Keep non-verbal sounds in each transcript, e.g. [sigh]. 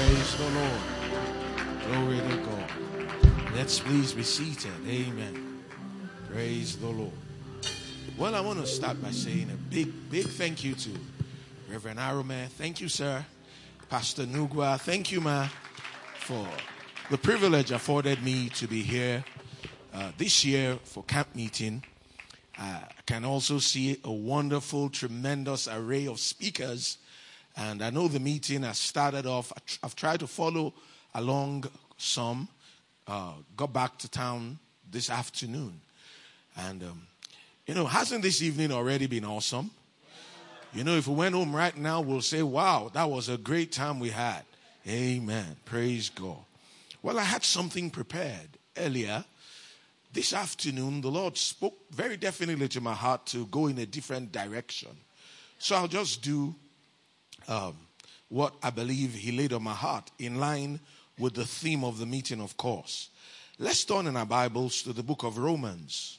Praise the Lord. Glory to God. Let's please be seated. Amen. Praise the Lord. Well, I want to start by saying a big, big thank you to Reverend Arome. Thank you, sir. Pastor Nugwa. Thank you, ma, for the privilege afforded me to be here uh, this year for camp meeting. I can also see a wonderful, tremendous array of speakers. And I know the meeting has started off. I've tried to follow along some. Uh, got back to town this afternoon. And, um, you know, hasn't this evening already been awesome? You know, if we went home right now, we'll say, wow, that was a great time we had. Amen. Praise God. Well, I had something prepared earlier. This afternoon, the Lord spoke very definitely to my heart to go in a different direction. So I'll just do um, what I believe He laid on my heart in line with the theme of the meeting, of course. Let's turn in our Bibles to the book of Romans.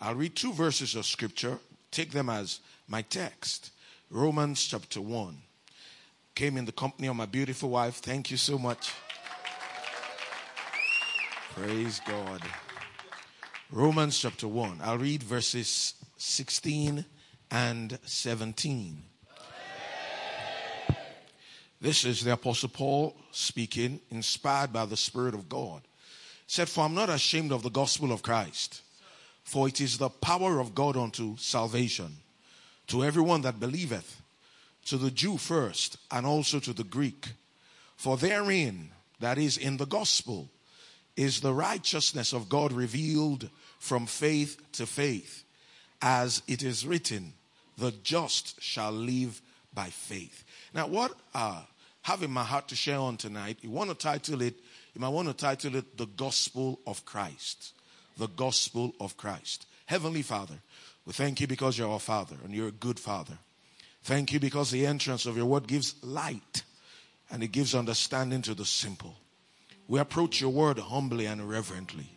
I'll read two verses of scripture, take them as my text. Romans chapter 1. Came in the company of my beautiful wife. Thank you so much. Praise God. Romans chapter 1. I'll read verses 16 and 17. This is the Apostle Paul speaking, inspired by the Spirit of God. He said, For I'm not ashamed of the gospel of Christ, for it is the power of God unto salvation to everyone that believeth, to the Jew first, and also to the Greek. For therein, that is in the gospel, is the righteousness of God revealed from faith to faith, as it is written, the just shall live by faith. Now, what I have in my heart to share on tonight, you want to title it, you might want to title it The Gospel of Christ. The Gospel of Christ. Heavenly Father, we thank you because you're our Father and you're a good Father. Thank you because the entrance of your word gives light and it gives understanding to the simple. We approach your word humbly and reverently.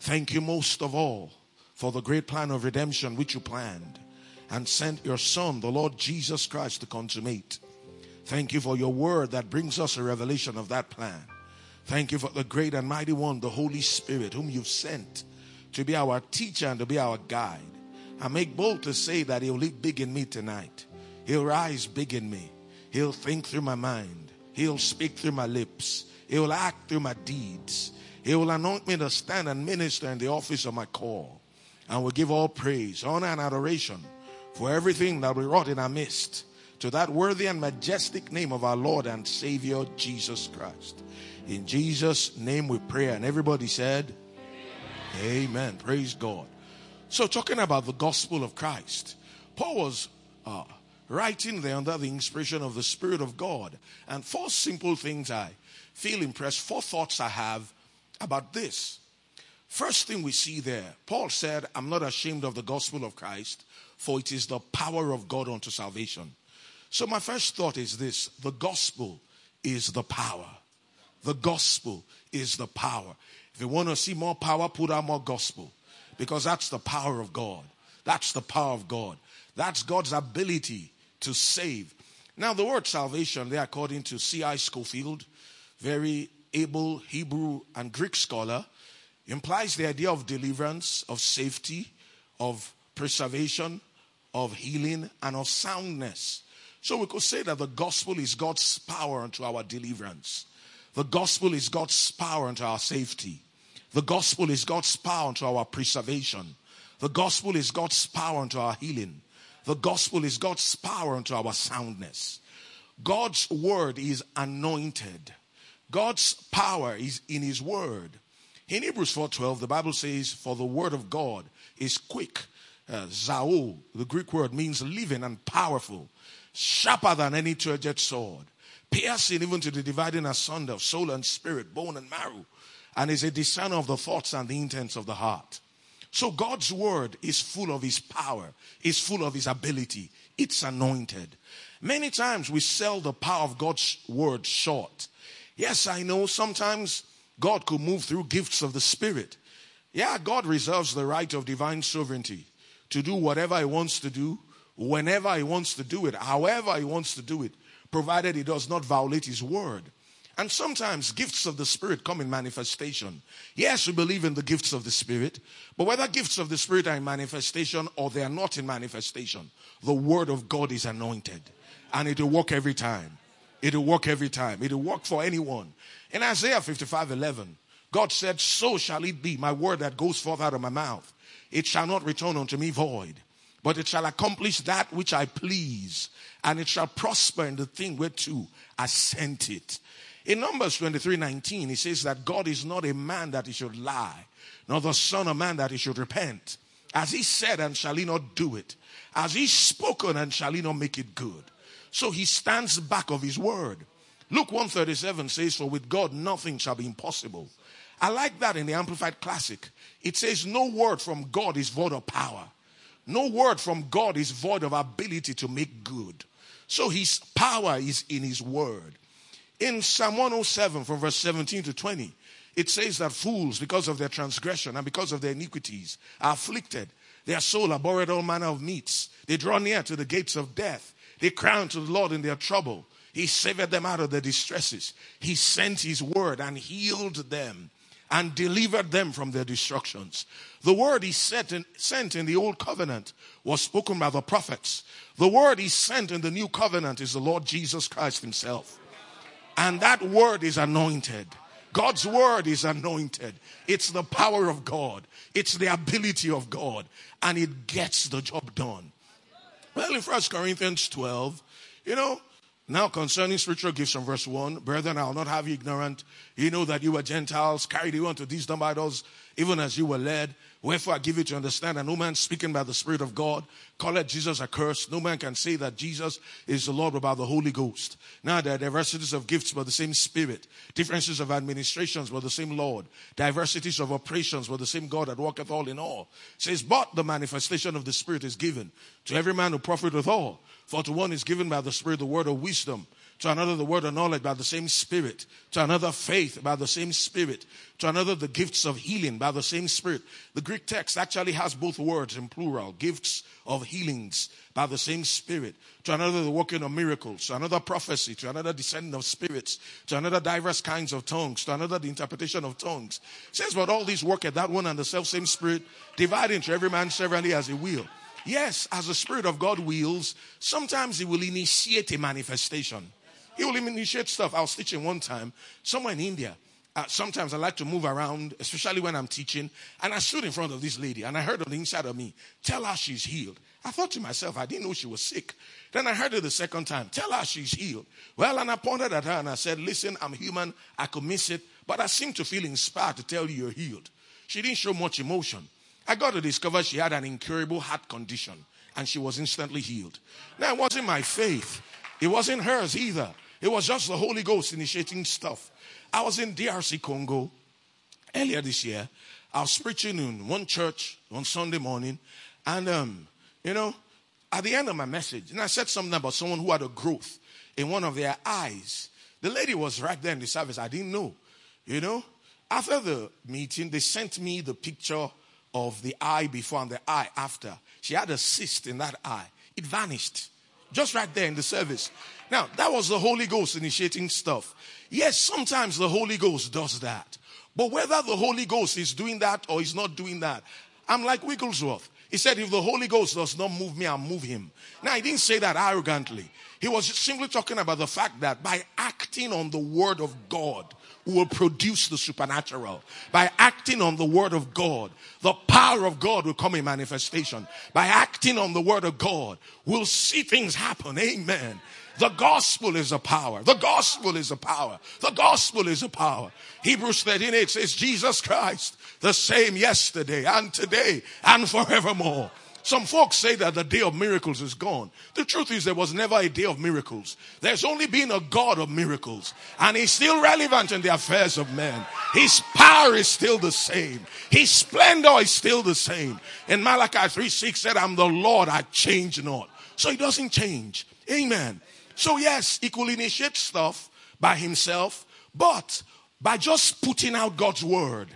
Thank you most of all for the great plan of redemption which you planned and sent your Son, the Lord Jesus Christ, to consummate. Thank you for your word that brings us a revelation of that plan. Thank you for the great and mighty one, the Holy Spirit, whom you've sent to be our teacher and to be our guide. I make bold to say that he'll live big in me tonight. He'll rise big in me. He'll think through my mind. He'll speak through my lips. He will act through my deeds. He will anoint me to stand and minister in the office of my call. And will give all praise, honor, and adoration for everything that we wrought in our midst to that worthy and majestic name of our Lord and Savior Jesus Christ. In Jesus' name we pray. And everybody said, Amen. Amen. Praise God. So, talking about the gospel of Christ, Paul was uh, writing there under the inspiration of the Spirit of God. And four simple things I feel impressed. Four thoughts I have about this. First thing we see there, Paul said, I'm not ashamed of the gospel of Christ, for it is the power of God unto salvation. So, my first thought is this the gospel is the power. The gospel is the power. If you want to see more power, put out more gospel because that's the power of God. That's the power of God. That's God's ability to save. Now, the word salvation, there, according to C.I. Scofield, very able Hebrew and Greek scholar, implies the idea of deliverance, of safety, of preservation, of healing, and of soundness. So we could say that the gospel is God's power unto our deliverance. The gospel is God's power unto our safety. The gospel is God's power unto our preservation. The gospel is God's power unto our healing. The gospel is God's power unto our soundness. God's word is anointed. God's power is in his word. In Hebrews 4:12, the Bible says, "For the word of God is quick." Uh, zao, the Greek word means living and powerful, sharper than any two-edged sword, piercing even to the dividing asunder of soul and spirit, bone and marrow, and is a discerner of the thoughts and the intents of the heart. So God's word is full of his power, is full of his ability. It's anointed. Many times we sell the power of God's word short. Yes, I know sometimes God could move through gifts of the Spirit. Yeah, God reserves the right of divine sovereignty to do whatever He wants to do, whenever He wants to do it, however He wants to do it, provided He does not violate His word. And sometimes gifts of the Spirit come in manifestation. Yes, we believe in the gifts of the Spirit, but whether gifts of the Spirit are in manifestation or they are not in manifestation, the Word of God is anointed. And it will work every time. It will work every time. It will work for anyone. In Isaiah 55 11, God said, So shall it be, my word that goes forth out of my mouth. It shall not return unto me void, but it shall accomplish that which I please, and it shall prosper in the thing whereto I sent it. In Numbers 23 19, he says that God is not a man that he should lie, nor the Son of Man that he should repent. As he said, and shall he not do it? As he spoken, and shall he not make it good? So he stands back of his word. Luke 137 says, For with God nothing shall be impossible. I like that in the Amplified Classic. It says, No word from God is void of power. No word from God is void of ability to make good. So his power is in his word. In Psalm 107, from verse 17 to 20, it says that fools, because of their transgression and because of their iniquities, are afflicted. Their soul abhorred all manner of meats. They draw near to the gates of death. They cry unto the Lord in their trouble. He saved them out of their distresses. He sent his word and healed them and delivered them from their destructions. The word he sent in, sent in the old covenant was spoken by the prophets. The word he sent in the new covenant is the Lord Jesus Christ himself. And that word is anointed. God's word is anointed. It's the power of God. It's the ability of God. And it gets the job done. Well, in First Corinthians 12, you know, now concerning spiritual gifts from verse 1, brethren, I will not have you ignorant. You know that you were Gentiles, carried you unto these dumb idols, even as you were led. Wherefore I give you to understand that no man speaking by the Spirit of God calleth Jesus accursed. No man can say that Jesus is the Lord without the Holy Ghost. Now there are diversities of gifts, but the same Spirit. Differences of administrations, but the same Lord. Diversities of operations, but the same God that worketh all in all. It says, but the manifestation of the Spirit is given to every man who profiteth all. For to one is given by the Spirit the word of wisdom to another the word of knowledge by the same Spirit, to another faith by the same Spirit, to another the gifts of healing by the same Spirit. The Greek text actually has both words in plural, gifts of healings by the same Spirit, to another the working of miracles, to another prophecy, to another discerning of spirits, to another diverse kinds of tongues, to another the interpretation of tongues. It says, but all these work at that one and the self same Spirit, dividing to every man severally as he will. Yes, as the Spirit of God wills, sometimes He will initiate a manifestation. He will initiate stuff. I was teaching one time somewhere in India. Uh, sometimes I like to move around, especially when I'm teaching. And I stood in front of this lady and I heard on the inside of me, tell her she's healed. I thought to myself, I didn't know she was sick. Then I heard it the second time, tell her she's healed. Well, and I pointed at her and I said, listen, I'm human. I could miss it, but I seem to feel inspired to tell you you're healed. She didn't show much emotion. I got to discover she had an incurable heart condition and she was instantly healed. Now, it wasn't my faith. It wasn't hers either. It was just the Holy Ghost initiating stuff. I was in DRC Congo earlier this year. I was preaching in one church on Sunday morning, and um, you know, at the end of my message, and I said something about someone who had a growth in one of their eyes. The lady was right there in the service. I didn't know, you know. After the meeting, they sent me the picture of the eye before and the eye after. She had a cyst in that eye. It vanished. Just right there in the service. Now, that was the Holy Ghost initiating stuff. Yes, sometimes the Holy Ghost does that. But whether the Holy Ghost is doing that or is not doing that, I'm like Wigglesworth. He said, if the Holy Ghost does not move me, I'll move him. Now, he didn't say that arrogantly. He was simply talking about the fact that by acting on the word of God, will produce the supernatural. By acting on the word of God, the power of God will come in manifestation. By acting on the word of God, we'll see things happen. Amen. The gospel is a power. The gospel is a power. The gospel is a power. Hebrews 13 8 says, Jesus Christ, the same yesterday and today and forevermore. Some folks say that the day of miracles is gone. The truth is there was never a day of miracles. There's only been a God of miracles and he's still relevant in the affairs of men. His power is still the same. His splendor is still the same. In Malachi 3 6 said, I'm the Lord, I change not. So he doesn't change. Amen. So yes, he could initiate stuff by himself, but by just putting out God's word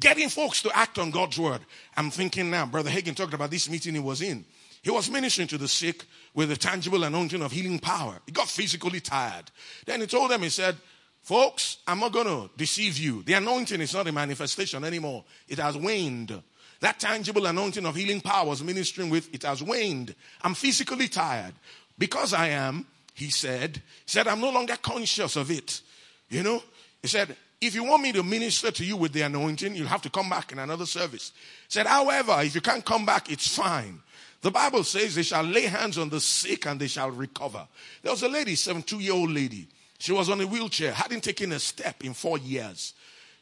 Getting folks to act on God's word. I'm thinking now, Brother Hagin talked about this meeting he was in. He was ministering to the sick with a tangible anointing of healing power. He got physically tired. Then he told them, he said, Folks, I'm not going to deceive you. The anointing is not a manifestation anymore. It has waned. That tangible anointing of healing power was ministering with, it has waned. I'm physically tired. Because I am, he said, he said, I'm no longer conscious of it. You know? He said, if you want me to minister to you with the anointing, you'll have to come back in another service. Said, however, if you can't come back, it's fine. The Bible says they shall lay hands on the sick and they shall recover. There was a lady, 72 year old lady. She was on a wheelchair, hadn't taken a step in four years.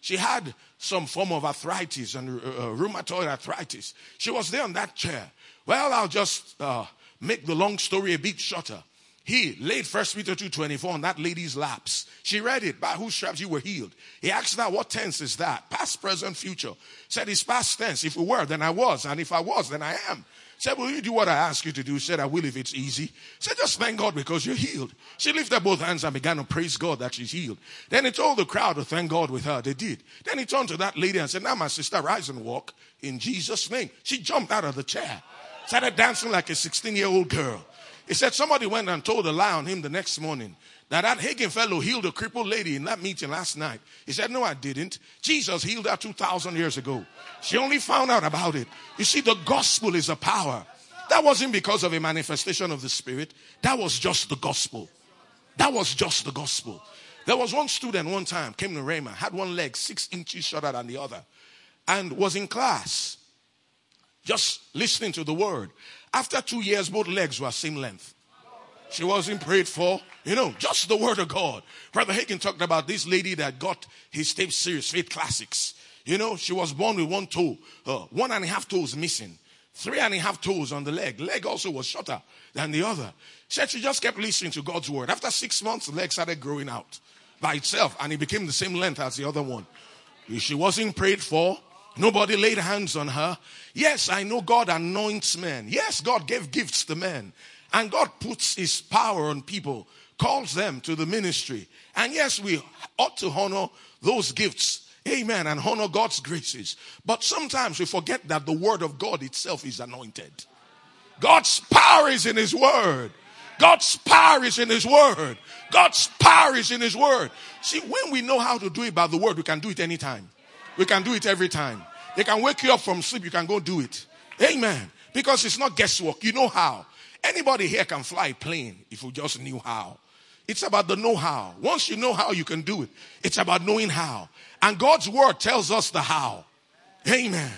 She had some form of arthritis and uh, uh, rheumatoid arthritis. She was there on that chair. Well, I'll just uh, make the long story a bit shorter. He laid First Peter 2.24 on that lady's laps. She read it, by whose stripes you were healed. He asked her, what tense is that? Past, present, future. Said it's past tense. If we were, then I was. And if I was, then I am. Said, Will you do what I ask you to do? Said, I will if it's easy. Said, Just thank God because you're healed. She lifted both hands and began to praise God that she's healed. Then he told the crowd to thank God with her. They did. Then he turned to that lady and said, Now, my sister, rise and walk in Jesus' name. She jumped out of the chair, started dancing like a 16 year old girl. He said, Somebody went and told a lie on him the next morning. that that Hagin fellow healed a crippled lady in that meeting last night. He said, No, I didn't. Jesus healed her 2,000 years ago. She only found out about it. You see, the gospel is a power. That wasn't because of a manifestation of the Spirit. That was just the gospel. That was just the gospel. There was one student one time came to Rhema, had one leg six inches shorter than the other, and was in class just listening to the word. After two years, both legs were same length. She wasn't prayed for. You know, just the word of God. Brother Hagin talked about this lady that got his tape series, Faith Classics. You know, she was born with one toe, uh, one and a half toes missing, three and a half toes on the leg. Leg also was shorter than the other. Said she just kept listening to God's word. After six months, the leg started growing out by itself and it became the same length as the other one. She wasn't prayed for. Nobody laid hands on her. Yes, I know God anoints men. Yes, God gave gifts to men. And God puts his power on people, calls them to the ministry. And yes, we ought to honor those gifts. Amen. And honor God's graces. But sometimes we forget that the word of God itself is anointed. God's power is in his word. God's power is in his word. God's power is in his word. See, when we know how to do it by the word, we can do it anytime. We can do it every time. They can wake you up from sleep, you can go do it. Amen. Because it's not guesswork. You know how. Anybody here can fly a plane if you just knew how. It's about the know how. Once you know how, you can do it. It's about knowing how. And God's word tells us the how. Amen.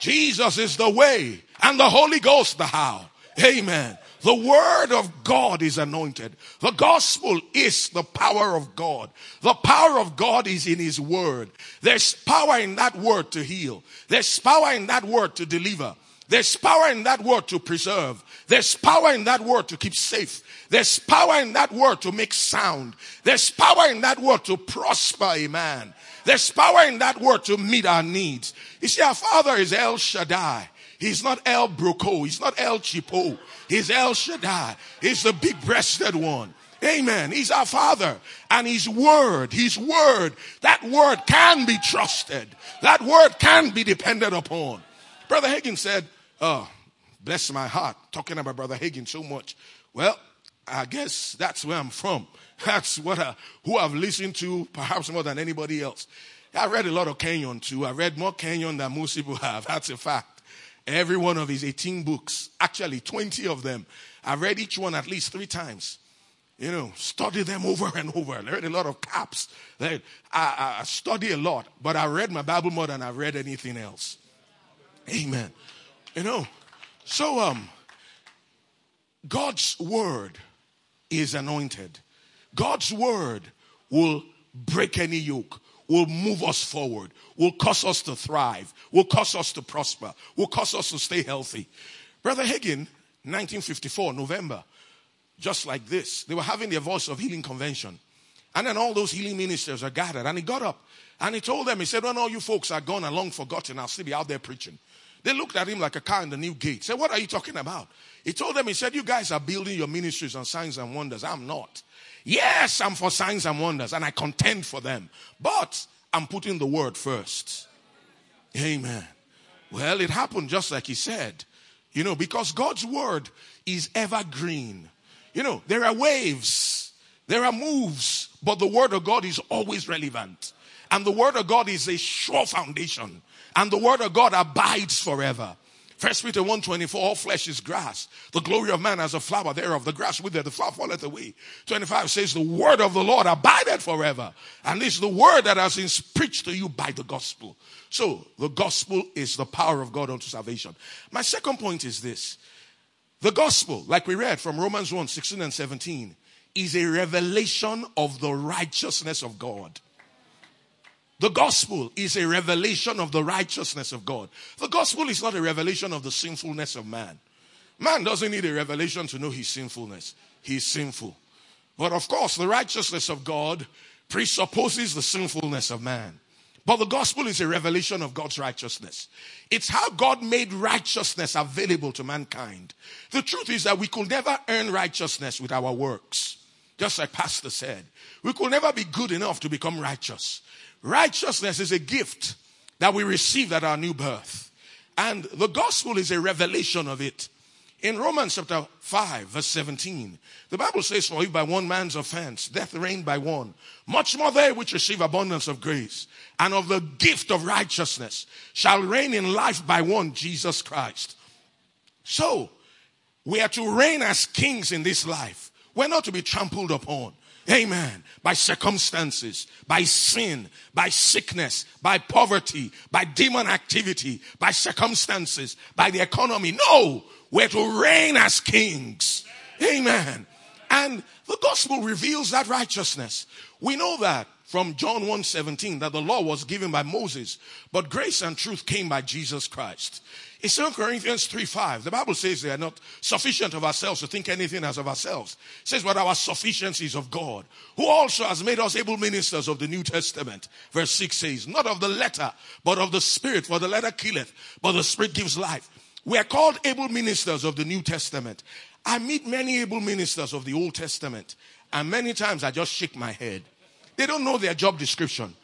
Jesus is the way and the Holy Ghost the how. Amen. The word of God is anointed. The gospel is the power of God. The power of God is in his word. There's power in that word to heal. There's power in that word to deliver. There's power in that word to preserve. There's power in that word to keep safe. There's power in that word to make sound. There's power in that word to prosper a man. There's power in that word to meet our needs. You see, our Father is El Shaddai. He's not El Broco. He's not El Chipo. He's El Shaddai. He's the big breasted one. Amen. He's our father and his word, his word, that word can be trusted. That word can be depended upon. Brother Hagin said, Oh, bless my heart, talking about Brother Hagin so much. Well, I guess that's where I'm from. [laughs] That's what I, who I've listened to perhaps more than anybody else. I read a lot of Kenyon too. I read more Kenyon than most people have. That's a fact. Every one of his 18 books, actually 20 of them, I read each one at least three times. You know, study them over and over. I read a lot of caps. I, I, I study a lot, but I read my Bible more than I read anything else. Amen. You know, so um, God's word is anointed. God's word will break any yoke, will move us forward, will cause us to thrive, will cause us to prosper, will cause us to stay healthy. Brother Hagin, 1954, November, just like this, they were having their voice of healing convention. And then all those healing ministers are gathered. And he got up and he told them, he said, Well, all you folks are gone and long forgotten. I'll still be out there preaching. They looked at him like a car in the new gate. Said, What are you talking about? He told them, He said, You guys are building your ministries on signs and wonders. I'm not. Yes, I'm for signs and wonders and I contend for them. But I'm putting the word first. Amen. Well, it happened just like he said. You know, because God's word is evergreen. You know, there are waves There are moves, but the word of God is always relevant. And the word of God is a sure foundation. And the word of God abides forever. First Peter 1.24, all flesh is grass. The glory of man as a flower thereof. The grass withereth, the flower falleth away. 25 says, the word of the Lord abideth forever. And this is the word that has been preached to you by the gospel. So, the gospel is the power of God unto salvation. My second point is this. The gospel, like we read from Romans 1, 16 and 17, is a revelation of the righteousness of God. The gospel is a revelation of the righteousness of God. The gospel is not a revelation of the sinfulness of man. Man doesn't need a revelation to know his sinfulness. He's sinful. But of course, the righteousness of God presupposes the sinfulness of man. But the gospel is a revelation of God's righteousness. It's how God made righteousness available to mankind. The truth is that we could never earn righteousness with our works. Just like Pastor said, we could never be good enough to become righteous. Righteousness is a gift that we receive at our new birth. And the gospel is a revelation of it. In Romans chapter 5, verse 17, the Bible says, For if by one man's offense death reigned by one, much more they which receive abundance of grace and of the gift of righteousness shall reign in life by one, Jesus Christ. So, we are to reign as kings in this life. We're not to be trampled upon. Amen. By circumstances, by sin, by sickness, by poverty, by demon activity, by circumstances, by the economy. No, we're to reign as kings. Amen. And the gospel reveals that righteousness. We know that from John 1:17 that the law was given by Moses, but grace and truth came by Jesus Christ. In 2 Corinthians 3 5, the Bible says they are not sufficient of ourselves to think anything as of ourselves. It says, but our sufficiency is of God, who also has made us able ministers of the New Testament. Verse 6 says, not of the letter, but of the Spirit, for the letter killeth, but the Spirit gives life. We are called able ministers of the New Testament. I meet many able ministers of the Old Testament, and many times I just shake my head. They don't know their job description.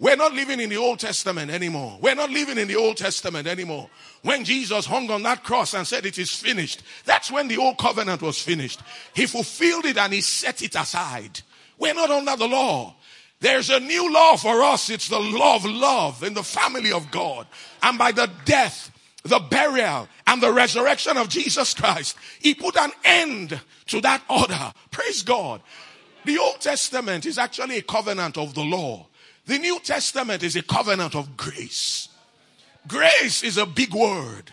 We're not living in the Old Testament anymore. We're not living in the Old Testament anymore. When Jesus hung on that cross and said it is finished, that's when the old covenant was finished. He fulfilled it and he set it aside. We're not under the law. There's a new law for us. It's the law of love in the family of God. And by the death, the burial, and the resurrection of Jesus Christ, he put an end to that order. Praise God. The Old Testament is actually a covenant of the law. The New Testament is a covenant of grace. Grace is a big word.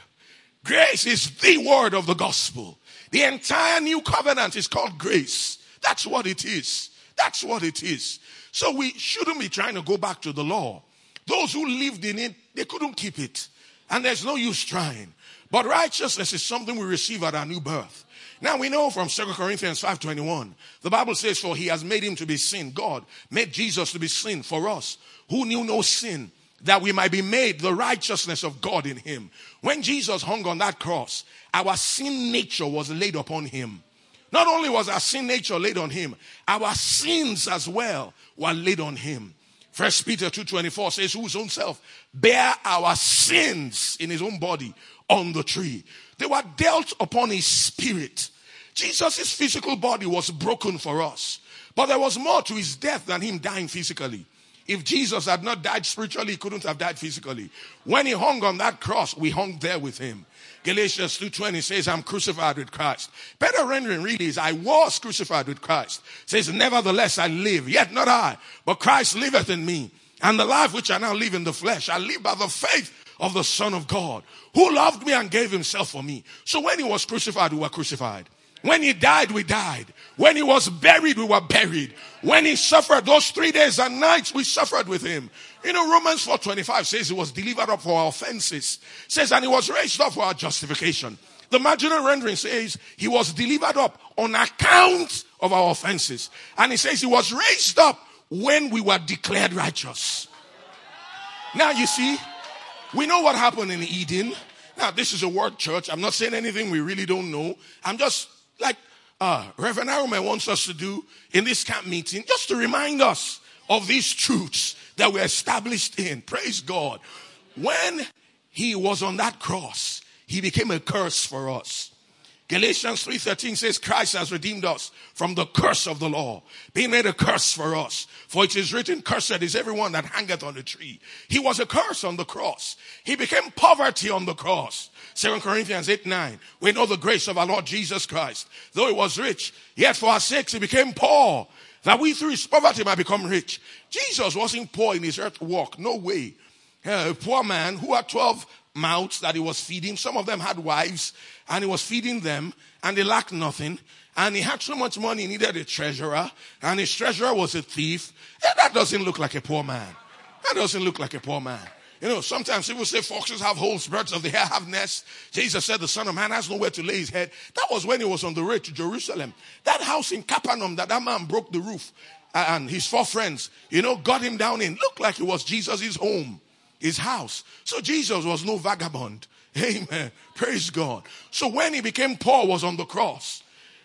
Grace is the word of the gospel. The entire new covenant is called grace. That's what it is. That's what it is. So we shouldn't be trying to go back to the law. Those who lived in it, they couldn't keep it. And there's no use trying. But righteousness is something we receive at our new birth. Now we know from 2 Corinthians 5:21, the Bible says, For he has made him to be sin. God made Jesus to be sin for us, who knew no sin, that we might be made the righteousness of God in him. When Jesus hung on that cross, our sin nature was laid upon him. Not only was our sin nature laid on him, our sins as well were laid on him. First Peter 2.24 says, whose own self bear our sins in his own body on the tree. They were dealt upon his spirit. Jesus' physical body was broken for us. But there was more to his death than him dying physically. If Jesus had not died spiritually, he couldn't have died physically. When he hung on that cross, we hung there with him. Galatians 2.20 says, I'm crucified with Christ. Better rendering really is, I was crucified with Christ. It says, nevertheless I live, yet not I, but Christ liveth in me. And the life which I now live in the flesh, I live by the faith of the Son of God, who loved me and gave himself for me. So when he was crucified, we were crucified. When he died, we died. When he was buried, we were buried. When he suffered those three days and nights, we suffered with him. You know, Romans 4.25 says he was delivered up for our offenses. Says, and he was raised up for our justification. The marginal rendering says he was delivered up on account of our offenses. And he says he was raised up when we were declared righteous. Now you see, we know what happened in Eden. Now, this is a word church. I'm not saying anything we really don't know. I'm just like uh, Reverend Arome wants us to do in this camp meeting, just to remind us of these truths that we're established in. Praise God. When he was on that cross, he became a curse for us. Galatians 3:13 says Christ has redeemed us from the curse of the law, being made a curse for us. For it is written, cursed is everyone that hangeth on the tree. He was a curse on the cross. He became poverty on the cross. 2 Corinthians 8 9. We know the grace of our Lord Jesus Christ. Though he was rich, yet for our sakes he became poor, that we through his poverty might become rich. Jesus wasn't poor in his earth walk. No way. Uh, a poor man who had 12 mouths that he was feeding. Some of them had wives and he was feeding them and they lacked nothing. And he had so much money, he needed a treasurer and his treasurer was a thief. Yeah, that doesn't look like a poor man. That doesn't look like a poor man. You know, sometimes people say foxes have holes, birds of the air have nests. Jesus said the Son of Man has nowhere to lay his head. That was when he was on the road to Jerusalem. That house in Capernaum that that man broke the roof and his four friends, you know, got him down in, looked like it was Jesus' home his house. So Jesus was no vagabond. [laughs] Amen. Praise God. So when he became poor was on the cross.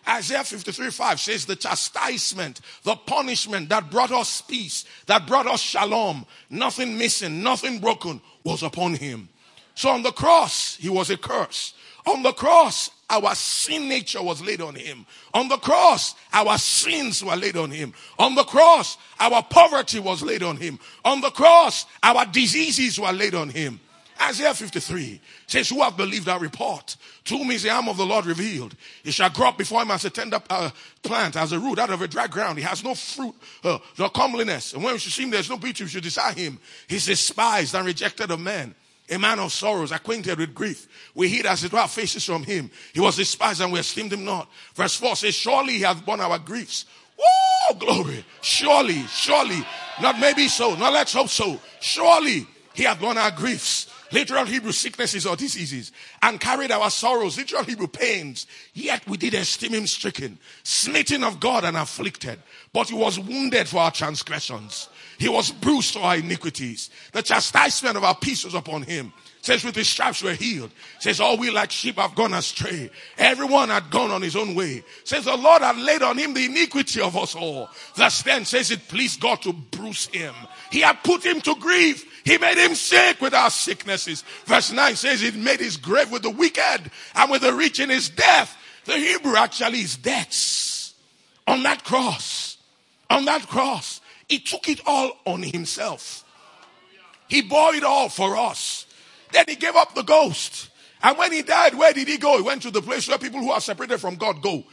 Isaiah 53 5 says the chastisement, the punishment that brought us peace, that brought us shalom, nothing missing, nothing broken was upon him. So on the cross, he was a curse. On the cross, our sin nature was laid on him. On the cross, our sins were laid on him. On the cross, our poverty was laid on him. On the cross, our diseases were laid on him. Isaiah 53 says, Who have believed our report? To whom is the arm of the Lord revealed? He shall grow up before him as a tender uh, plant, as a root out of a dry ground. He has no fruit, uh, no comeliness. And when we should see him, there's no beauty, we should desire him. He's despised and rejected of men a man of sorrows, acquainted with grief. We hid as it were faces from him. He was despised and we esteemed him not. Verse 4 says, Surely he hath borne our griefs. Whoa, glory. Surely, surely. Not maybe so. Not let's hope so. Surely he hath borne our griefs. Literal Hebrew sicknesses or diseases and carried our sorrows, literal Hebrew pains. Yet we did esteem him stricken, smitten of God and afflicted. But he was wounded for our transgressions. He was bruised for our iniquities. The chastisement of our peace was upon him. Says with his stripes we're healed. Says all we like sheep have gone astray. Everyone had gone on his own way. Says the Lord had laid on him the iniquity of us all. Thus then says it pleased God to bruise him. He had put him to grief. He made him sick with our sicknesses. Verse 9 says it made his grave with the wicked and with the rich in his death. The Hebrew actually is deaths. On that cross. On that cross. He took it all on himself. He bore it all for us. Then he gave up the ghost. And when he died, where did he go? He went to the place where people who are separated from God go.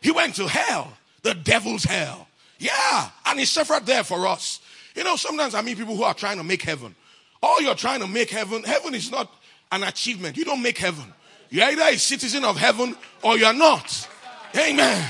He went to hell, the devil's hell. Yeah, and he suffered there for us. You know, sometimes I meet people who are trying to make heaven. All you're trying to make heaven, heaven is not an achievement. You don't make heaven. You're either a citizen of heaven or you're not. Amen.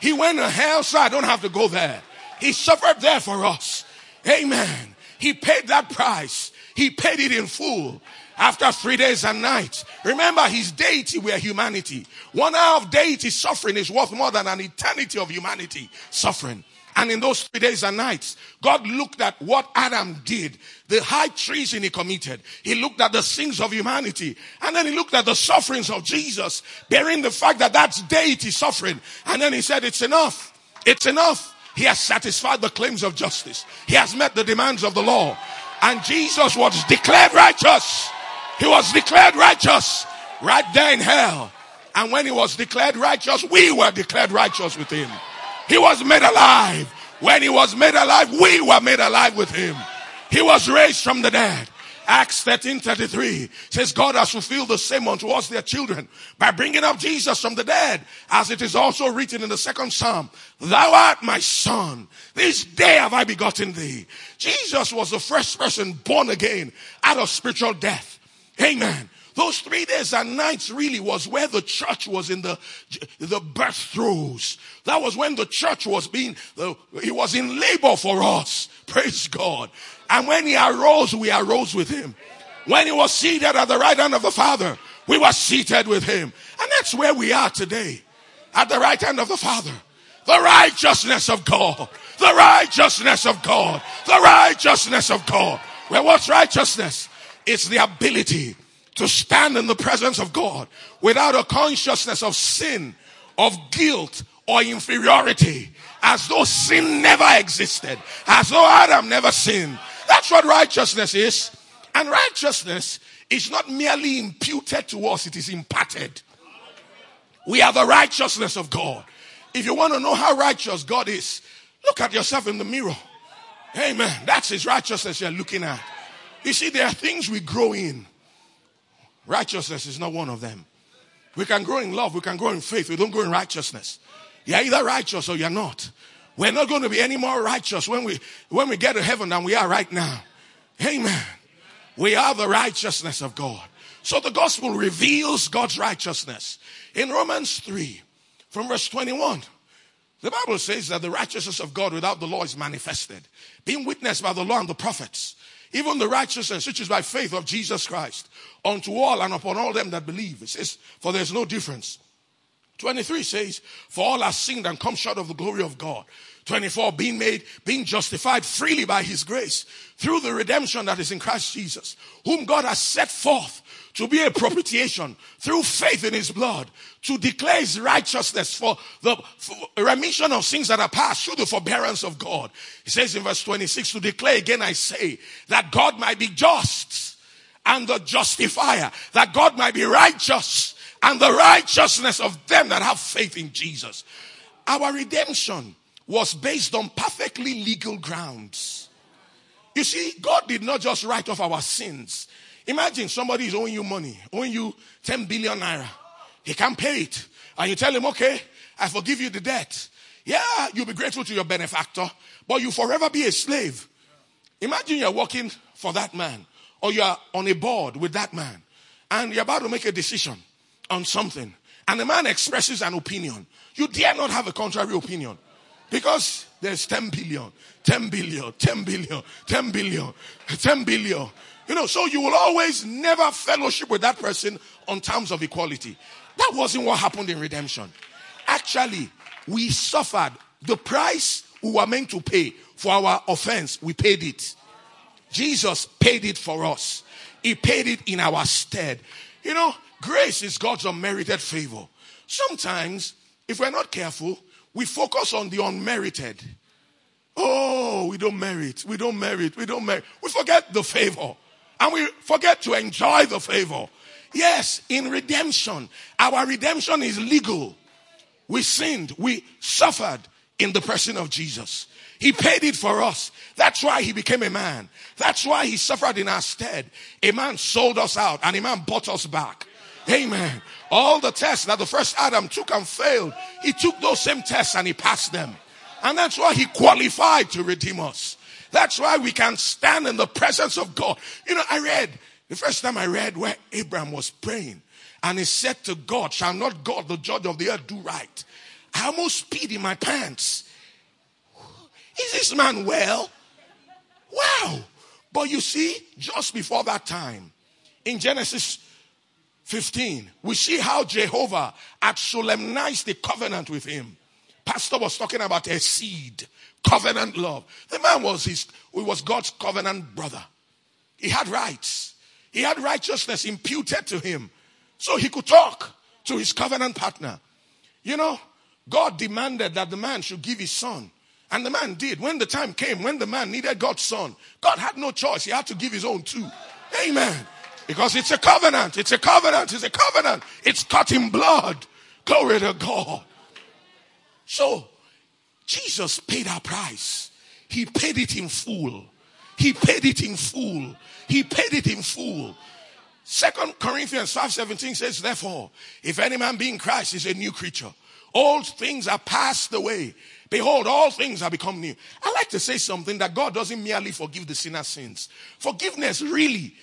He went to hell, so I don't have to go there. He suffered there for us. Amen. He paid that price. He paid it in full after three days and nights. Remember, his deity were humanity. One hour of deity suffering is worth more than an eternity of humanity suffering. And in those three days and nights, God looked at what Adam did, the high treason he committed. He looked at the sins of humanity. And then he looked at the sufferings of Jesus, bearing the fact that that's deity suffering. And then he said, it's enough. It's enough. He has satisfied the claims of justice. He has met the demands of the law. And Jesus was declared righteous. He was declared righteous right there in hell. And when he was declared righteous, we were declared righteous with him. He was made alive. When he was made alive, we were made alive with him. He was raised from the dead. Acts 13 33 says, God has fulfilled the same unto us, their children, by bringing up Jesus from the dead, as it is also written in the second psalm, Thou art my son. This day have I begotten thee. Jesus was the first person born again out of spiritual death. Amen. Those three days and nights really was where the church was in the, the birth throes. That was when the church was being, he was in labor for us. Praise God. And when he arose, we arose with him. When he was seated at the right hand of the Father, we were seated with him. And that's where we are today. At the right hand of the Father. The righteousness of God. The righteousness of God. The righteousness of God. Well, what's righteousness? It's the ability to stand in the presence of God without a consciousness of sin, of guilt, or inferiority, as though sin never existed, as though Adam never sinned. That's what righteousness is. And righteousness is not merely imputed to us, it is imparted. We are the righteousness of God. If you want to know how righteous God is, look at yourself in the mirror. Amen. That's his righteousness you're looking at. You see, there are things we grow in. Righteousness is not one of them. We can grow in love, we can grow in faith, we don't grow in righteousness. You're either righteous or you're not. We're not going to be any more righteous when we when we get to heaven than we are right now. Amen. We are the righteousness of God. So the gospel reveals God's righteousness. In Romans 3, from verse 21, the Bible says that the righteousness of God without the law is manifested, being witnessed by the law and the prophets, even the righteousness which is by faith of Jesus Christ, unto all and upon all them that believe. It says, For there's no difference. 23 says, For all are sinned and come short of the glory of God. 24, being made, being justified freely by his grace through the redemption that is in Christ Jesus, whom God has set forth to be a propitiation through faith in his blood to declare his righteousness for the for remission of sins that are past through the forbearance of God. He says in verse 26 to declare again, I say that God might be just and the justifier, that God might be righteous and the righteousness of them that have faith in Jesus. Our redemption was based on perfectly legal grounds. You see, God did not just write off our sins. Imagine somebody is owing you money, owing you 10 billion naira. He can't pay it. And you tell him, okay, I forgive you the debt. Yeah, you'll be grateful to your benefactor, but you'll forever be a slave. Imagine you're working for that man, or you're on a board with that man, and you're about to make a decision on something, and the man expresses an opinion. You dare not have a contrary opinion. Because there's 10 billion, 10 billion, 10 billion, 10 billion, 10 billion. You know, so you will always never fellowship with that person on terms of equality. That wasn't what happened in redemption. Actually, we suffered the price we were meant to pay for our offense. We paid it. Jesus paid it for us. He paid it in our stead. You know, grace is God's unmerited favor. Sometimes, if we're not careful, we focus on the unmerited. Oh, we don't merit. We don't merit. We don't merit. We forget the favor. And we forget to enjoy the favor. Yes, in redemption, our redemption is legal. We sinned. We suffered in the person of Jesus. He paid it for us. That's why he became a man. That's why he suffered in our stead. A man sold us out and a man bought us back. Amen. All the tests that the first Adam took and failed, he took those same tests and he passed them. And that's why he qualified to redeem us. That's why we can stand in the presence of God. You know, I read the first time I read where Abraham was praying and he said to God, Shall not God, the judge of the earth, do right? I almost peed in my pants. Is this man well? Wow. But you see, just before that time, in Genesis 15, we see how Jehovah had solemnized the covenant with him. Pastor was talking about a seed, covenant love. The man was his, he was God's covenant brother. He had rights. He had righteousness imputed to him. So he could talk to his covenant partner. You know, God demanded that the man should give his son. And the man did. When the time came, when the man needed God's son, God had no choice. He had to give his own too. Amen. Because it's a covenant. It's a covenant. It's a covenant. It's cut in blood. Glory to God. So, Jesus paid our price. He paid it in full. He paid it in full. He paid it in full. Second Corinthians 5:17 says, Therefore, if any man be in Christ is a new creature, old things are passed away. Behold, all things are become new. I like to say something that God doesn't merely forgive the sinner's sins. Forgiveness really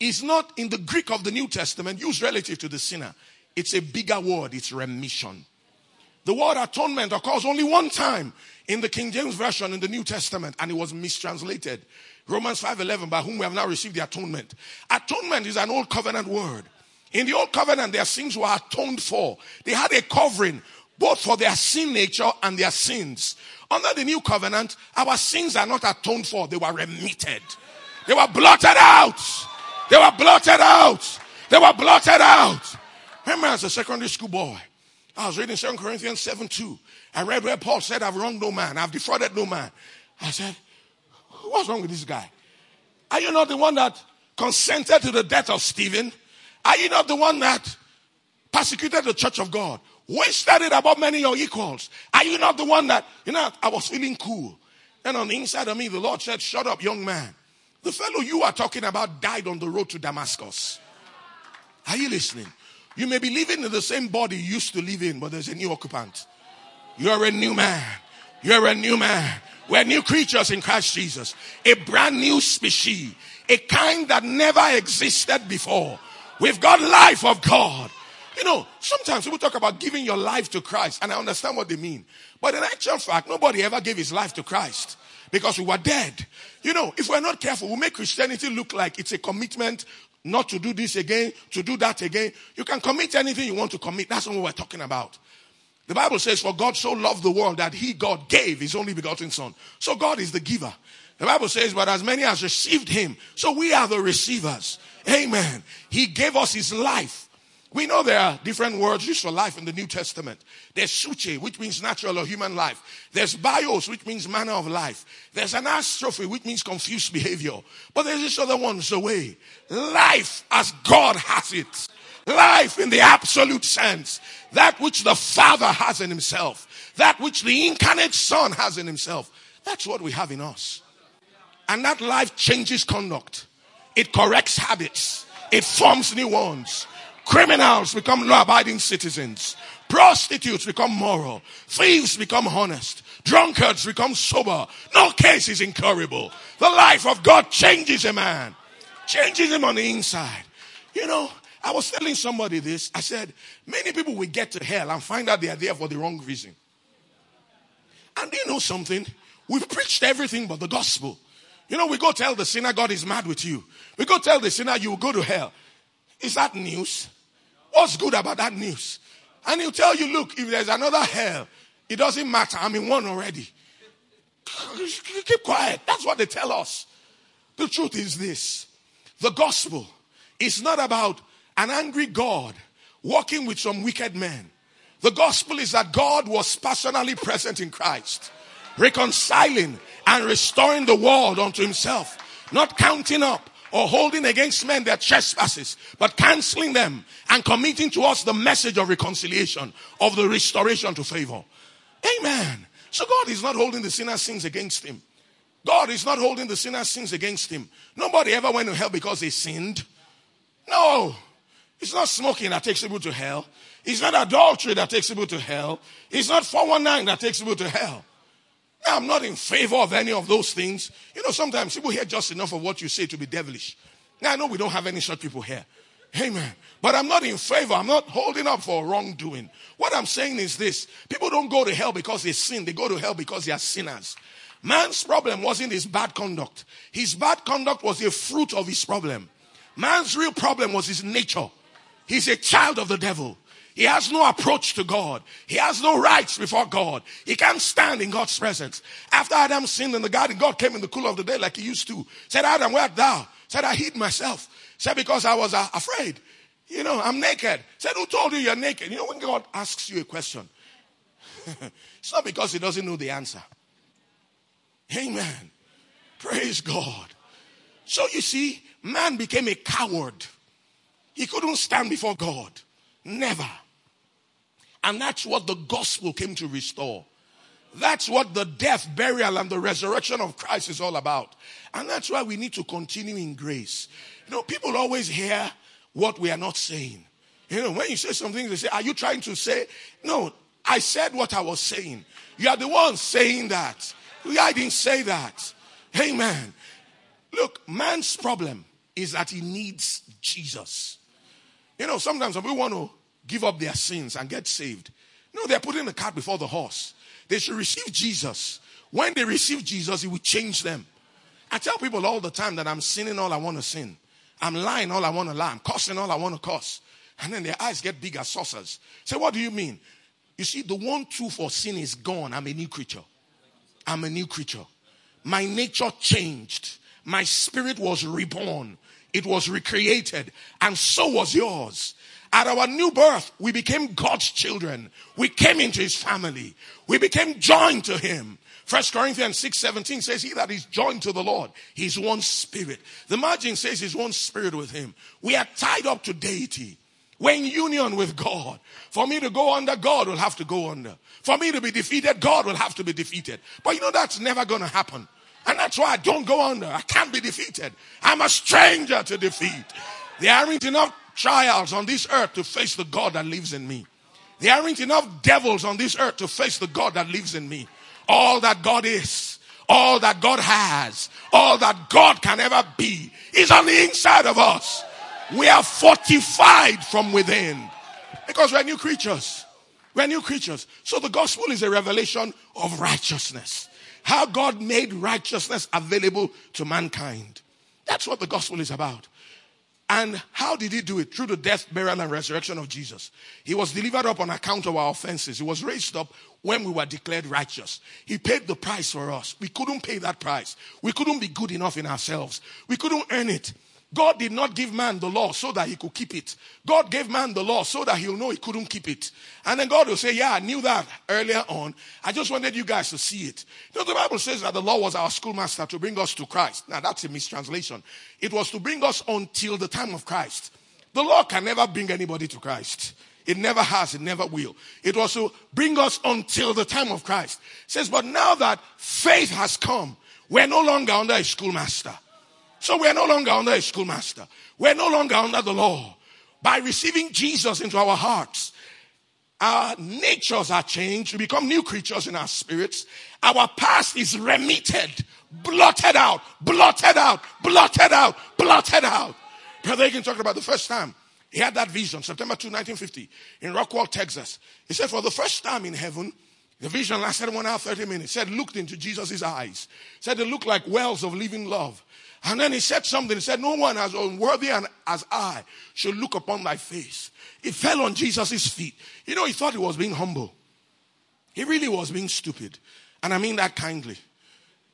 is not in the Greek of the New Testament used relative to the sinner. It's a bigger word, it's remission. The word atonement occurs only one time in the King James Version in the New Testament, and it was mistranslated. Romans 5:11, by whom we have now received the atonement. Atonement is an old covenant word. In the old covenant, their sins were atoned for. They had a covering both for their sin nature and their sins. Under the new covenant, our sins are not atoned for, they were remitted. They were blotted out. They were blotted out. They were blotted out. Remember, as a secondary school boy, I was reading 2 Corinthians 7 2. I read where Paul said, I've wronged no man, I've defrauded no man. I said, What's wrong with this guy? Are you not the one that consented to the death of Stephen? Are you not the one that persecuted the church of God? Wasted it above many your equals. Are you not the one that, you know, I was feeling cool. And on the inside of me, the Lord said, Shut up, young man. The fellow you are talking about died on the road to Damascus. Are you listening? You may be living in the same body you used to live in, but there's a new occupant. You're a new man. You're a new man. We're new creatures in Christ Jesus. A brand new species. A kind that never existed before. We've got life of God. You know, sometimes people talk about giving your life to Christ, and I understand what they mean. But in actual fact, nobody ever gave his life to Christ because we were dead. You know, if we're not careful, we make Christianity look like it's a commitment not to do this again, to do that again. You can commit anything you want to commit. That's what we're talking about. The Bible says, For God so loved the world that he, God, gave his only begotten Son. So God is the giver. The Bible says, But as many as received him, so we are the receivers. Amen. He gave us his life. We know there are different words used for life in the New Testament. There's psuche, which means natural or human life. There's bios, which means manner of life. There's anastrophe, which means confused behavior. But there's this other one, zoe. Life as God has it. Life in the absolute sense. That which the Father has in himself. That which the incarnate Son has in himself. That's what we have in us. And that life changes conduct. It corrects habits. It forms new ones. Criminals become law abiding citizens. Prostitutes become moral. Thieves become honest. Drunkards become sober. No case is incurable. The life of God changes a man, changes him on the inside. You know, I was telling somebody this. I said, many people will get to hell and find out they are there for the wrong reason. And do you know something? We've preached everything but the gospel. You know, we go tell the sinner God is mad with you. We go tell the sinner you will go to hell. Is that news? What's good about that news? And he'll tell you, look, if there's another hell, it doesn't matter. I'm in one already. [laughs] Keep quiet. That's what they tell us. The truth is this the gospel is not about an angry God walking with some wicked men. The gospel is that God was personally present in Christ, reconciling and restoring the world unto himself, not counting up or holding against men their trespasses, but canceling them and committing to us the message of reconciliation, of the restoration to favor. Amen. So God is not holding the sinner's sins against him. God is not holding the sinner's sins against him. Nobody ever went to hell because they sinned. No. It's not smoking that takes people to hell. It's not adultery that takes people to hell. It's not 419 that takes people to hell. I'm not in favor of any of those things. You know, sometimes people hear just enough of what you say to be devilish. Now, I know we don't have any such people here. Amen. But I'm not in favor. I'm not holding up for wrongdoing. What I'm saying is this people don't go to hell because they sin, they go to hell because they are sinners. Man's problem wasn't his bad conduct, his bad conduct was a fruit of his problem. Man's real problem was his nature. He's a child of the devil. He has no approach to God. He has no rights before God. He can't stand in God's presence. After Adam sinned in the garden, God came in the cool of the day like he used to. Said, Adam, where art thou? Said, I hid myself. Said, because I was uh, afraid. You know, I'm naked. Said, who told you you're naked? You know, when God asks you a question, [laughs] it's not because he doesn't know the answer. Amen. Praise God. So you see, man became a coward. He couldn't stand before God. Never. And that's what the gospel came to restore. That's what the death, burial, and the resurrection of Christ is all about. And that's why we need to continue in grace. You know, people always hear what we are not saying. You know, when you say something, they say, Are you trying to say? No, I said what I was saying. You are the one saying that. I didn't say that. Amen. Look, man's problem is that he needs Jesus. You know, sometimes we want to give up their sins and get saved, no, they're putting the cart before the horse. They should receive Jesus. When they receive Jesus, He will change them. I tell people all the time that I'm sinning all I want to sin. I'm lying all I want to lie. I'm cursing all I want to curse. And then their eyes get big as saucers. Say, what do you mean? You see, the one truth for sin is gone. I'm a new creature. I'm a new creature. My nature changed. My spirit was reborn. It was recreated. And so was yours. At our new birth, we became God's children. We came into his family. We became joined to him. First Corinthians 6 17 says, He that is joined to the Lord, he's one spirit. The margin says he's one spirit with him. We are tied up to deity. We're in union with God. For me to go under, God will have to go under. For me to be defeated, God will have to be defeated. But you know, that's never going to happen. And that's why I don't go under. I can't be defeated. I'm a stranger to defeat. There aren't enough trials on this earth to face the God that lives in me. There aren't enough devils on this earth to face the God that lives in me. All that God is, all that God has, all that God can ever be is on the inside of us. We are fortified from within because we're new creatures. We're new creatures. So the gospel is a revelation of righteousness. How God made righteousness available to mankind. That's what the gospel is about. And how did he do it? Through the death, burial, and resurrection of Jesus. He was delivered up on account of our offenses. He was raised up when we were declared righteous. He paid the price for us. We couldn't pay that price. We couldn't be good enough in ourselves. We couldn't earn it. God did not give man the law so that he could keep it. God gave man the law so that he'll know he couldn't keep it. And then God will say, Yeah, I knew that earlier on. I just wanted you guys to see it. You know, the Bible says that the law was our schoolmaster to bring us to Christ. Now, that's a mistranslation. It was to bring us until the time of Christ. The law can never bring anybody to Christ. It never has, it never will. It was to bring us until the time of Christ. It says, But now that faith has come, we're no longer under a schoolmaster. So we're no longer under a schoolmaster. We're no longer under the law. By receiving Jesus into our hearts, our natures are changed. We become new creatures in our spirits. Our past is remitted, blotted out, blotted out, blotted out, blotted out. Brother Hagin talked about the first time he had that vision, September 2, 1950, in Rockwall, Texas. He said, for the first time in heaven, the vision lasted one hour, 30 minutes. Said, looked into Jesus' eyes. Said, they looked like wells of living love. And then he said something. He said, No one as unworthy as I should look upon thy face. He fell on Jesus' feet. You know, he thought he was being humble. He really was being stupid. And I mean that kindly.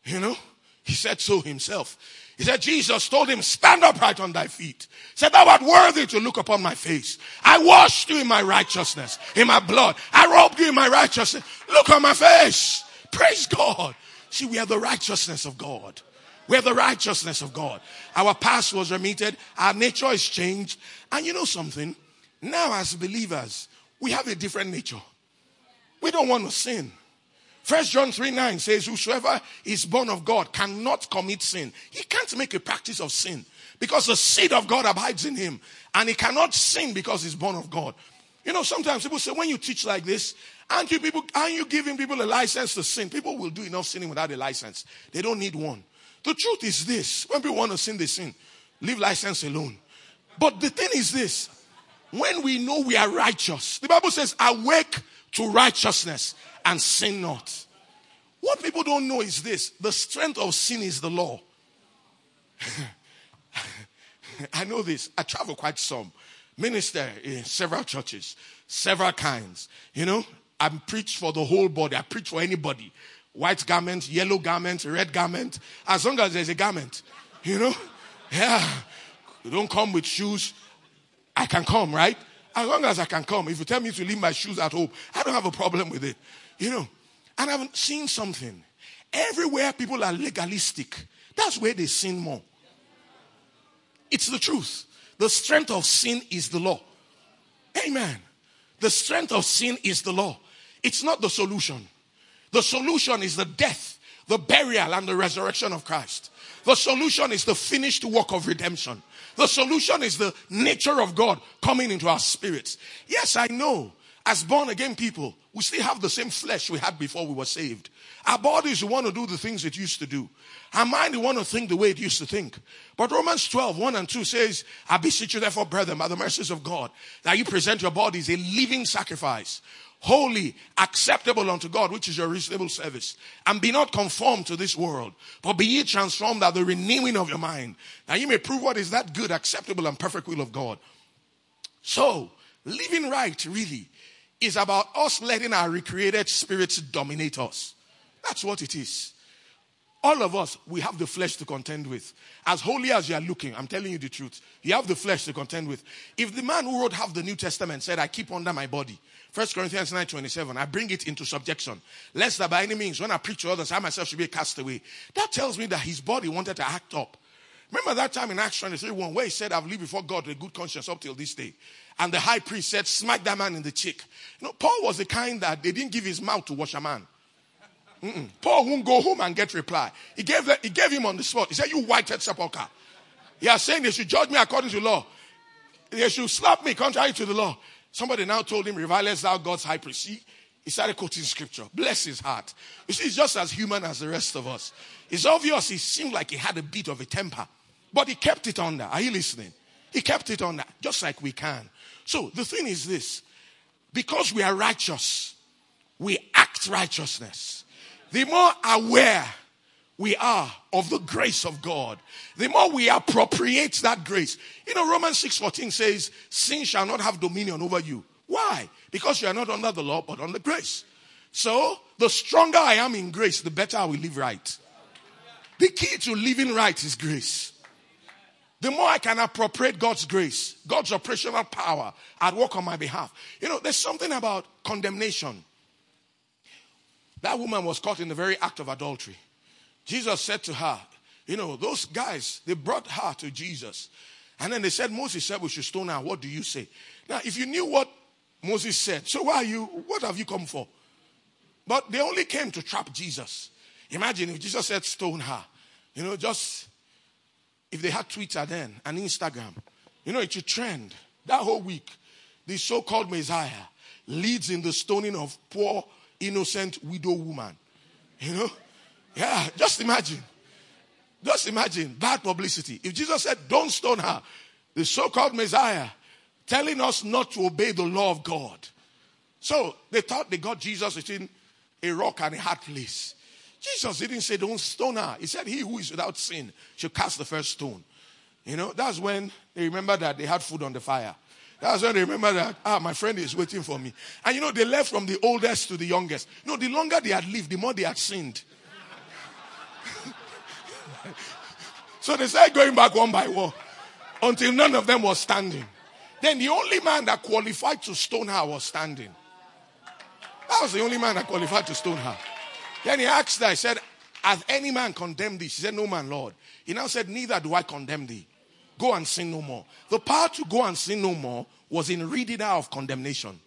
You know, he said so himself. He said, Jesus told him, stand upright on thy feet. He said, thou art worthy to look upon my face. I washed you in my righteousness, in my blood. I robed you in my righteousness. Look on my face. Praise God. See, we are the righteousness of God. We're the righteousness of God. Our past was remitted. Our nature is changed. And you know something? Now, as believers, we have a different nature. We don't want to sin. First John 3 9 says, Whosoever is born of God cannot commit sin. He can't make a practice of sin because the seed of God abides in him. And he cannot sin because he's born of God. You know, sometimes people say, when you teach like this, aren't you people, aren't you giving people a license to sin? People will do enough sinning without a license. They don't need one. The truth is this when people want to sin, they sin. Leave license alone. But the thing is this when we know we are righteous, the Bible says, awake to righteousness and sin not. What people don't know is this the strength of sin is the law. [laughs] I know this. I travel quite some. Minister in several churches, several kinds. You know, I preach for the whole body. I preach for anybody white garment, yellow garment, red garment, as long as there's a garment, you know? Yeah. You don't come with shoes. I can come, right? As long as I can come. If you tell me to leave my shoes at home, I don't have a problem with it, you know? And I've seen something. Everywhere people are legalistic, that's where they sin more. It's the truth. The strength of sin is the law. Amen. The strength of sin is the law. It's not the solution. The solution is the death, the burial, and the resurrection of Christ. The solution is the finished work of redemption. The solution is the nature of God coming into our spirits. Yes, I know. As born again people, we still have the same flesh we had before we were saved. Our bodies want to do the things it used to do. Our mind want to think the way it used to think. But Romans 12, 1 and 2 says, I beseech you therefore, brethren, by the mercies of God, that you present your bodies a living sacrifice, holy, acceptable unto God, which is your reasonable service. And be not conformed to this world, but be ye transformed by the renewing of your mind, that you may prove what is that good, acceptable, and perfect will of God. So, living right really is about us letting our recreated spirits dominate us. That's what it is. All of us, we have the flesh to contend with. As holy as you are looking, I'm telling you the truth. You have the flesh to contend with. If the man who wrote half the New Testament said, I keep under my body, 1 Corinthians 9 27, I bring it into subjection. Lest that by any means, when I preach to others, I myself should be a castaway. That tells me that his body wanted to act up. Remember that time in Acts 23 1 where he said, I've lived before God with a good conscience up till this day. And the high priest said, Smack that man in the cheek. You know, Paul was the kind that they didn't give his mouth to wash a man. Mm-mm. Paul won't go home and get reply. He gave, the, he gave him on the spot. He said, You whited sepulchre. You are saying they should judge me according to law. They should slap me contrary to the law. Somebody now told him, Revilest thou God's high priest. See, he started quoting scripture. Bless his heart. You see, he's just as human as the rest of us. It's obvious he seemed like he had a bit of a temper, but he kept it under. Are you listening? He kept it under, just like we can. So the thing is this because we are righteous, we act righteousness. The more aware we are of the grace of God, the more we appropriate that grace. You know, Romans 6:14 says, Sin shall not have dominion over you. Why? Because you are not under the law, but under grace. So the stronger I am in grace, the better I will live right. The key to living right is grace. The more I can appropriate God's grace, God's operational power at work on my behalf. You know, there's something about condemnation. That woman was caught in the very act of adultery. Jesus said to her, You know, those guys, they brought her to Jesus. And then they said, Moses said we should stone her. What do you say? Now, if you knew what Moses said, so why are you, what have you come for? But they only came to trap Jesus. Imagine if Jesus said, stone her. You know, just if they had Twitter then and Instagram, you know, it should trend. That whole week, the so called Messiah leads in the stoning of poor, innocent widow woman. You know? Yeah, just imagine. Just imagine bad publicity. If Jesus said, Don't stone her, the so called Messiah telling us not to obey the law of God. So they thought they got Jesus between a rock and a hard place. Jesus didn't say, Don't stone her. He said, He who is without sin should cast the first stone. You know, that's when they remember that they had food on the fire. That's when they remember that, ah, my friend is waiting for me. And you know, they left from the oldest to the youngest. You know, the longer they had lived, the more they had sinned. [laughs] so they started going back one by one until none of them was standing. Then the only man that qualified to stone her was standing. That was the only man that qualified to stone her. Then he asked her, he said, Has any man condemned thee? She said, No man, Lord. He now said, Neither do I condemn thee. Go and sin no more. The power to go and sin no more was in reading out of condemnation.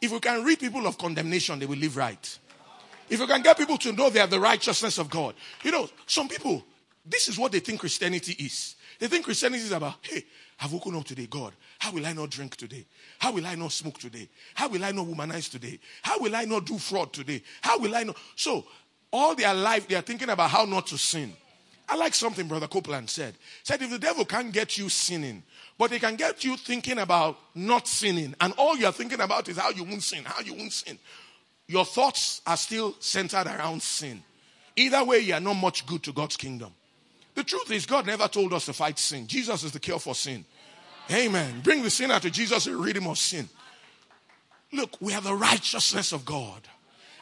If we can read people of condemnation, they will live right. If you can get people to know they have the righteousness of God. You know, some people, this is what they think Christianity is. They think Christianity is about, hey, I've woken up today, God. How will I not drink today? How will I not smoke today? How will I not womanize today? How will I not do fraud today? How will I not? So, all their life, they are thinking about how not to sin. I like something Brother Copeland said. Said if the devil can't get you sinning, but he can get you thinking about not sinning, and all you're thinking about is how you won't sin, how you won't sin. Your thoughts are still centered around sin. Either way, you are not much good to God's kingdom. The truth is, God never told us to fight sin. Jesus is the cure for sin. Amen. Bring the sinner to Jesus and rid him of sin. Look, we have the righteousness of God.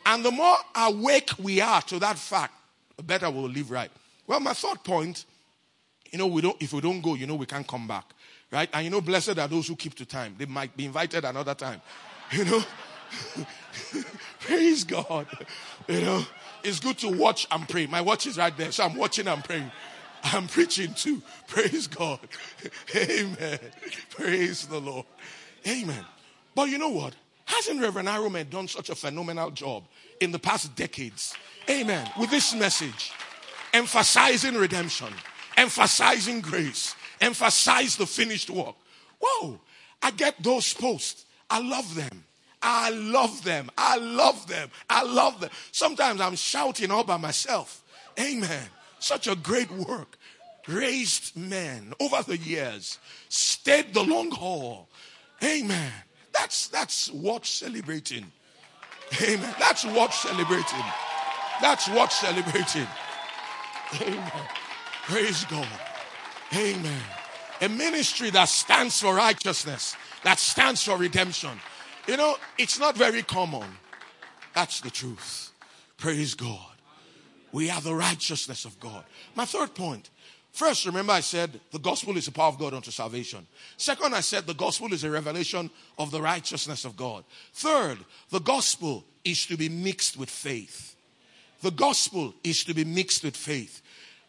And the more awake we are to that fact, the better we'll live right. Well, my third point, you know, we don't, if we don't go, you know, we can't come back. Right? And you know, blessed are those who keep to time. They might be invited another time. [laughs] You know? [laughs] Praise God. You know, it's good to watch and pray. My watch is right there, so I'm watching and praying. I'm preaching too. [laughs] Praise God. [laughs] Amen. Praise the Lord. Amen. But you know what? Hasn't Reverend Aroman done such a phenomenal job in the past decades? Amen. With this message, emphasizing redemption, emphasizing grace, emphasize the finished work. Whoa, I get those posts. I love them. I love them. I love them. I love them. Sometimes I'm shouting all by myself. Amen. Such a great work. Raised men over the years, stayed the long haul. Amen. That's that's what celebrating. Amen. That's what celebrating. That's what celebrating. Amen. Praise God. Amen. A ministry that stands for righteousness, that stands for redemption. You know, it's not very common. That's the truth. Praise God. We are the righteousness of God. My third point. First, remember I said the gospel is the power of God unto salvation. Second, I said the gospel is a revelation of the righteousness of God. Third, the gospel is to be mixed with faith. The gospel is to be mixed with faith.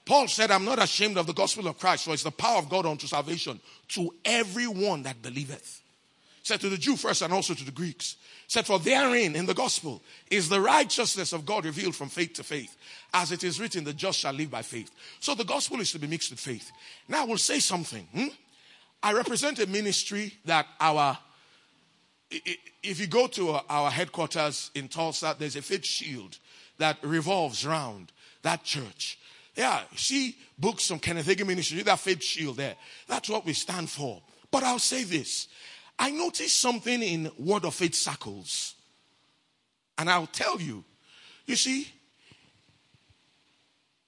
Paul said, I'm not ashamed of the gospel of Christ, for it's the power of God unto salvation to everyone that believeth. Said to the Jew first and also to the Greeks. Said, for therein in the gospel is the righteousness of God revealed from faith to faith. As it is written, the just shall live by faith. So the gospel is to be mixed with faith. Now we'll say something. Hmm? I represent a ministry that our, if you go to our headquarters in Tulsa, there's a faith shield that revolves around that church. Yeah, she books from Kenneth Hagin Ministry, that faith shield there. That's what we stand for. But I'll say this. I noticed something in Word of Faith circles. And I'll tell you. You see,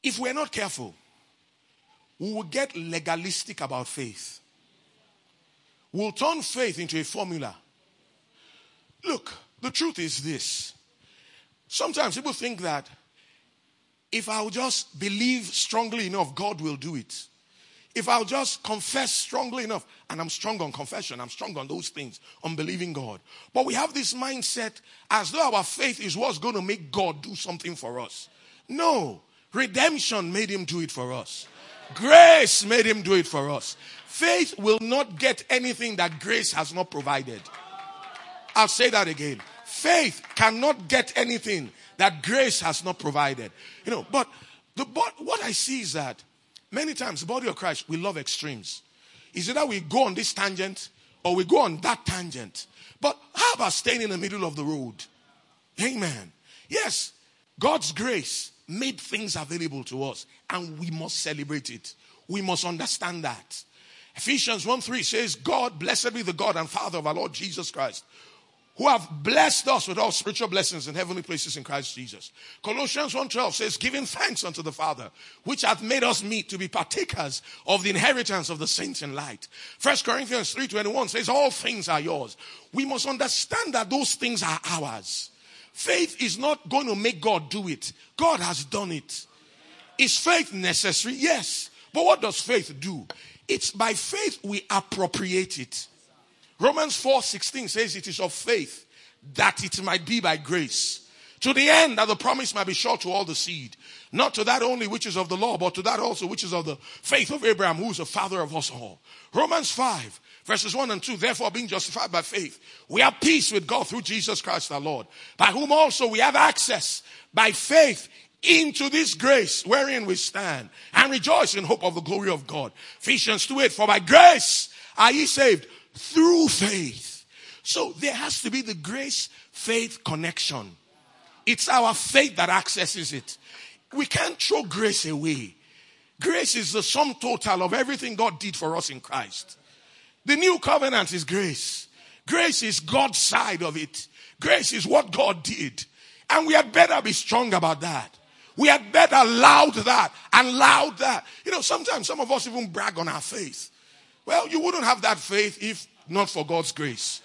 if we're not careful, we will get legalistic about faith. We'll turn faith into a formula. Look, the truth is this. Sometimes people think that if I'll just believe strongly enough, God will do it. If I'll just confess strongly enough, and I'm strong on confession, I'm strong on those things, on believing God. But we have this mindset as though our faith is what's going to make God do something for us. No, redemption made him do it for us. Grace made him do it for us. Faith will not get anything that grace has not provided. I'll say that again. Faith cannot get anything that grace has not provided. You know, but the but what I see is that many times body of Christ we love extremes. Is it that we go on this tangent or we go on that tangent? But how about staying in the middle of the road? Amen. Yes, God's grace made things available to us and we must celebrate it. We must understand that. Ephesians 1 3 says, God, blessed be the God and Father of our Lord Jesus Christ, who have blessed us with all spiritual blessings in heavenly places in Christ Jesus. Colossians 1:12 says, giving thanks unto the Father, which hath made us meet to be partakers of the inheritance of the saints in light. 1 Corinthians 3:21 says, all things are yours. We must understand that those things are ours. Faith is not going to make God do it. God has done it. Is faith necessary? Yes. But what does faith do? It's by faith we appropriate it. Romans 4 16 says it is of faith that it might be by grace. To the end that the promise might be sure to all the seed. Not to that only which is of the law, but to that also which is of the faith of Abraham, who is the father of us all. Romans 5, verses 1 and 2. Therefore, being justified by faith, we have peace with God through Jesus Christ our Lord, by whom also we have access by faith into this grace wherein we stand and rejoice in hope of the glory of God. Ephesians 2 8, for by grace are ye saved through faith. So there has to be the grace faith connection. It's our faith that accesses it. We can't throw grace away. Grace is the sum total of everything God did for us in Christ. The new covenant is grace. Grace is God's side of it. Grace is what God did. And we had better be strong about that. We had better loud that and loud that. You know, sometimes some of us even brag on our faith. Well, you wouldn't have that faith if not for God's grace.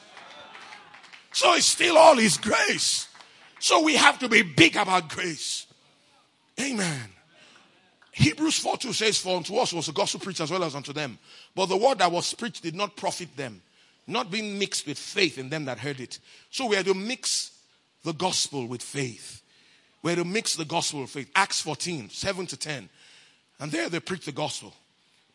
So it's still all His grace. So we have to be big about grace. Amen. Hebrews 4 2 says, For unto us was the gospel preached as well as unto them. But the word that was preached did not profit them, not being mixed with faith in them that heard it. So we had to mix the gospel with faith. We had to mix the gospel with faith. Acts 14, 7 to 10. And there they preached the gospel.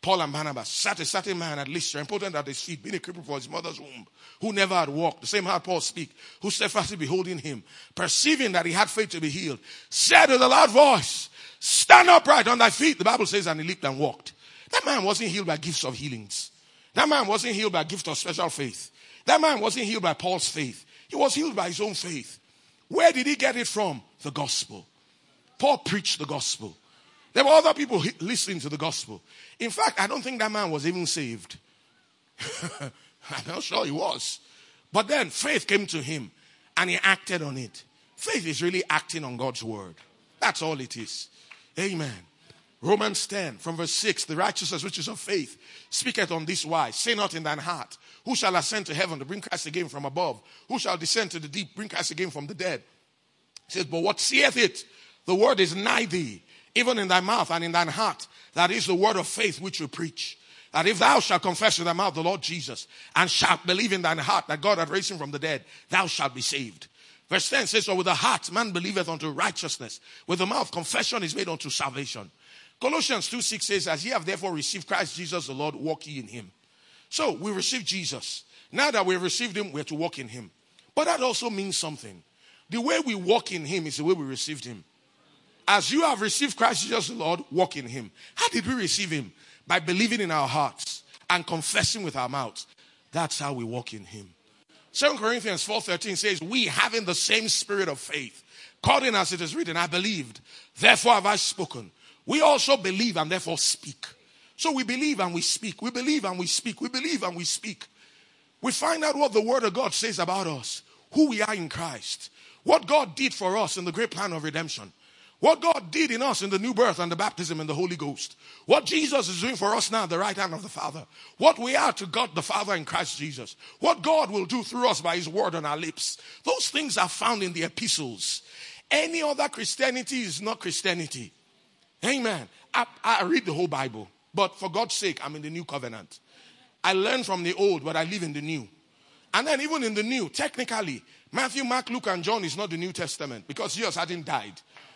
Paul and Barnabas sat a certain man at Lystra, important at his feet, being a cripple for his mother's womb, who never had walked. The same heard Paul speak, who steadfastly beholding him, perceiving that he had faith to be healed, said with a loud voice, Stand upright on thy feet. The Bible says, and he leaped and walked. That man wasn't healed by gifts of healings. That man wasn't healed by gift of special faith. That man wasn't healed by Paul's faith. He was healed by his own faith. Where did he get it from? The gospel. Paul preached the gospel. There were other people listening to the gospel. In fact, I don't think that man was even saved. [laughs] I'm not sure he was. But then faith came to him and he acted on it. Faith is really acting on God's word. That's all it is. Amen. Romans 10 from verse 6 The righteousness which is of faith speaketh on this wise Say not in thine heart, Who shall ascend to heaven to bring Christ again from above? Who shall descend to the deep, bring Christ again from the dead? He says, But what seeth it? The word is nigh thee, even in thy mouth and in thine heart. That is the word of faith which we preach. That if thou shalt confess with thy mouth the Lord Jesus and shalt believe in thine heart that God hath raised him from the dead, thou shalt be saved. Verse 10 says, So with the heart man believeth unto righteousness. With the mouth confession is made unto salvation. Colossians 2 6 says, As ye have therefore received Christ Jesus the Lord, walk ye in him. So we received Jesus. Now that we've received him, we're to walk in him. But that also means something. The way we walk in him is the way we received him. As you have received Christ Jesus the Lord, walk in him. How did we receive him? By believing in our hearts and confessing with our mouths. That's how we walk in him. 2 Corinthians 4:13 says, "We having the same spirit of faith, according as it is written, I believed, therefore have I spoken. We also believe and therefore speak." So we believe and we speak. We believe and we speak. We believe and we speak. We find out what the word of God says about us, who we are in Christ, what God did for us in the great plan of redemption. What God did in us in the new birth and the baptism in the Holy Ghost. What Jesus is doing for us now, at the right hand of the Father. What we are to God the Father in Christ Jesus. What God will do through us by His word on our lips. Those things are found in the epistles. Any other Christianity is not Christianity. Amen. I, I read the whole Bible, but for God's sake, I'm in the new covenant. I learn from the old, but I live in the new. And then even in the new, technically, Matthew, Mark, Luke, and John is not the New Testament because Jesus hadn't died.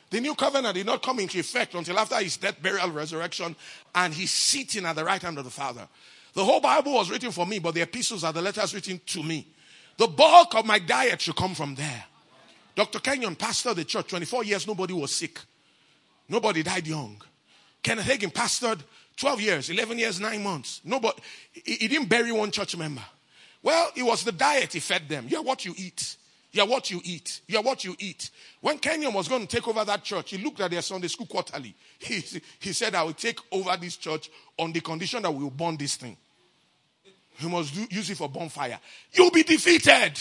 The new covenant did not come into effect until after his death, burial, resurrection, and he's sitting at the right hand of the Father. The whole Bible was written for me, but the epistles are the letters written to me. The bulk of my diet should come from there. Dr. Kenyon pastored the church 24 years, nobody was sick. Nobody died young. Kenneth Hagin pastored 12 years, 11 years, 9 months. Nobody, he, he didn't bury one church member. Well, it was the diet he fed them. You're what you eat. You're what you eat. You're what you eat. When Kenyon was going to take over that church, he looked at their Sunday school quarterly. [laughs] He, he said, I will take over this church on the condition that we will burn this thing. He must do, use it for bonfire. You'll be defeated.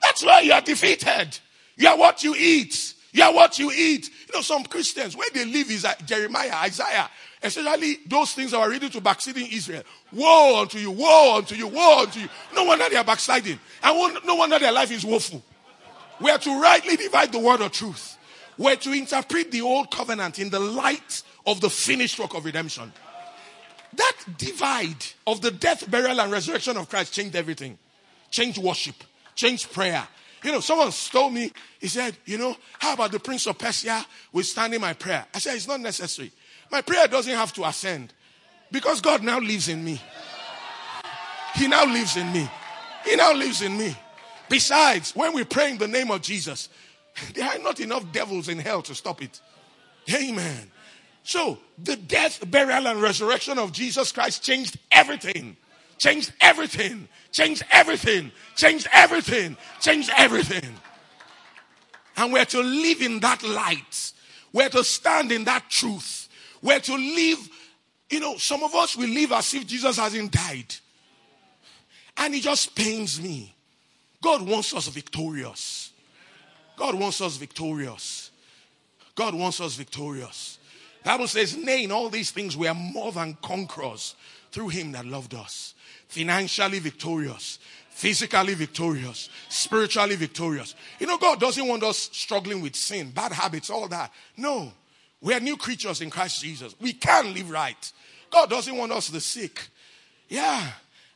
That's why you are defeated. You are what you eat. You are what you eat. You know, some Christians, where they live is uh, Jeremiah, Isaiah, especially those things that are ready to backslide in Israel. Woe unto you, woe unto you, woe unto you. No wonder they are backsliding. And no wonder their life is woeful. We are to rightly divide the word of truth. We're to interpret the old covenant in the light of the finished work of redemption. That divide of the death, burial, and resurrection of Christ changed everything. Changed worship, changed prayer, you know, someone told me, he said, you know, how about the Prince of Persia withstanding my prayer? I said, it's not necessary. My prayer doesn't have to ascend because God now lives in me. He now lives in me. He now lives in me. Besides, when we pray in the name of Jesus, [laughs] there are not enough devils in hell to stop it. Amen. So, the death, burial, and resurrection of Jesus Christ changed everything. Changed everything. Changed everything. Changed everything. Changed everything. And we're to live in that light. We're to stand in that truth. We're to live, you know, some of us will live as if Jesus hasn't died. And it just pains me. God wants us victorious. God wants us victorious. God wants us victorious. The Bible says, Nay, in all these things we are more than conquerors through him that loved us financially victorious, physically victorious, spiritually victorious. You know, God doesn't want us struggling with sin, bad habits, all that. No. We are new creatures in Christ Jesus. We can live right. God doesn't want us the sick. Yeah,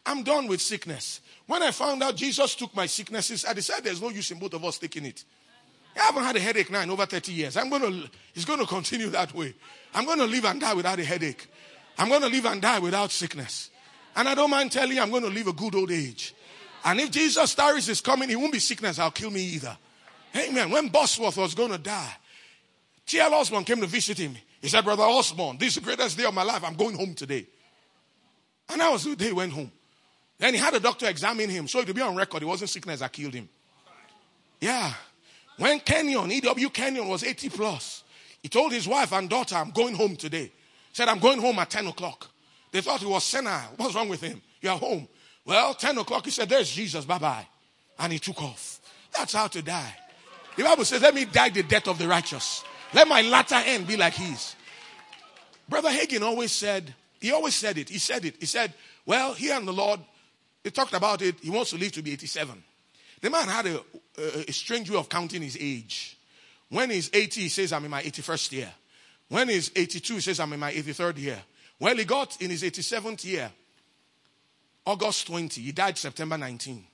I'm done with sickness. When I found out Jesus took my sicknesses, I decided there's no use in both of us taking it. I haven't had a headache now in over 30 years. I'm going to, it's going to continue that way. I'm going to live and die without a headache. I'm going to live and die without sickness. And I don't mind telling you, I'm going to live a good old age. And if Jesus Tarries is coming, he won't be sickness, I'll kill me either. Amen. When Bosworth was going to die, T.L. Osborn came to visit him. He said, Brother Osborn, this is the greatest day of my life. I'm going home today. And that was the day he went home. Then he had a doctor examine him. So to be on record, it wasn't sickness that killed him. Yeah. When Kenyon, E.W. Kenyon was 80 plus, he told his wife and daughter, I'm going home today. He said, I'm going home at 10 o'clock. They thought he was senile. [laughs] What's wrong with him? You're home. Well, 10 o'clock, he said, There's Jesus. Bye bye. And he took off. That's how to die. The Bible says, Let me die the death of the righteous. Let my latter end be like his. Brother Hagin always said, he always said it. He said it. He said, Well, here in the Lord, he talked about it. He wants to live to be 87. The man had a, a, strange way of counting his age. When he's 80, he says, I'm in my 81st year. When he's 82, he says, I'm in my 83rd year. Well, he got in his 87th year, August 20. He died September 19.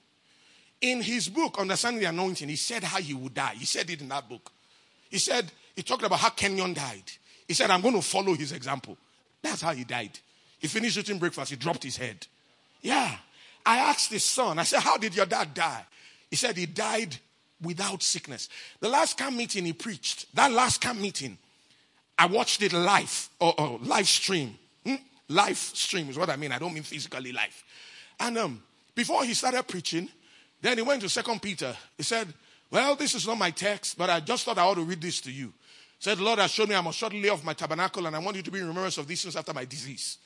In his book, Understanding the Anointing, he said how he would die. He said it in that book. He said, he talked about how Kenyon died. He said, I'm going to follow his example. That's how he died. He finished eating breakfast, he dropped his head. Yeah. I asked his son, I said, How did your dad die? He said he died without sickness. The last camp meeting he preached, that last camp meeting, I watched it live, or, live stream. Hmm? Live stream is what I mean. I don't mean physically live. And um, before he started preaching, then he went to Second Peter. He said, Well, this is not my text, but I just thought I ought to read this to you. He said, Lord has shown me I must shortly lay off my tabernacle, and I want you to be in remembrance of these things after my disease.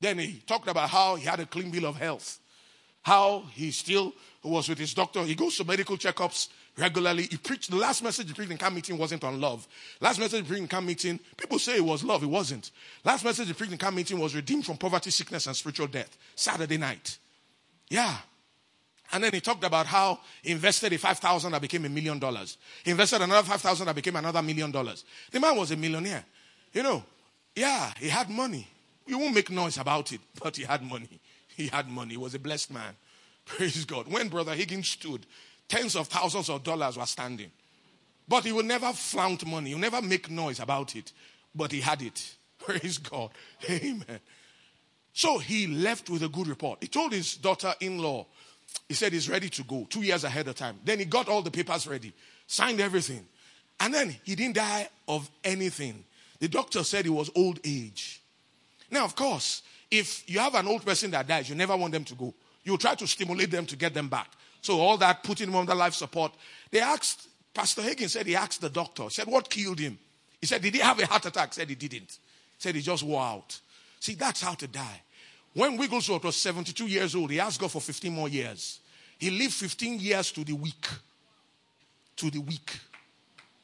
Then he talked about how he had a clean bill of health, how he still was with his doctor. He goes to medical checkups regularly. He preached the last message he preached in camp meeting wasn't on love. Last message he preached in camp meeting, people say it was love. It wasn't. Last message he preached in camp meeting was redeemed from poverty, sickness, and spiritual death. Saturday night. Yeah. And then he talked about how he invested a 5,000 that became a million dollars. He invested another 5,000 that became another million dollars. The man was a millionaire. You know, yeah, he had money. You won't make noise about it, but he had money. He had money. He was a blessed man. [laughs] Praise God. When Brother Higgins stood, tens of thousands of dollars were standing. But he would never flaunt money. He would never make noise about it. But he had it. [laughs] Praise God. Amen. So he left with a good report. He told his daughter in law, he said he's ready to go two years ahead of time. Then he got all the papers ready, signed everything. And then he didn't die of anything. The doctor said it was old age. Now, of course, if you have an old person that dies, you never want them to go. You try to stimulate them to get them back. So all that putting them under life support. They asked, Pastor Higgins said he asked the doctor, said, what killed him? He said, did he have a heart attack? Said he didn't. Said he just wore out. See, that's how to die. When Wigglesworth was 72 years old, he asked God for 15 more years. He lived 15 years to the week. To the week.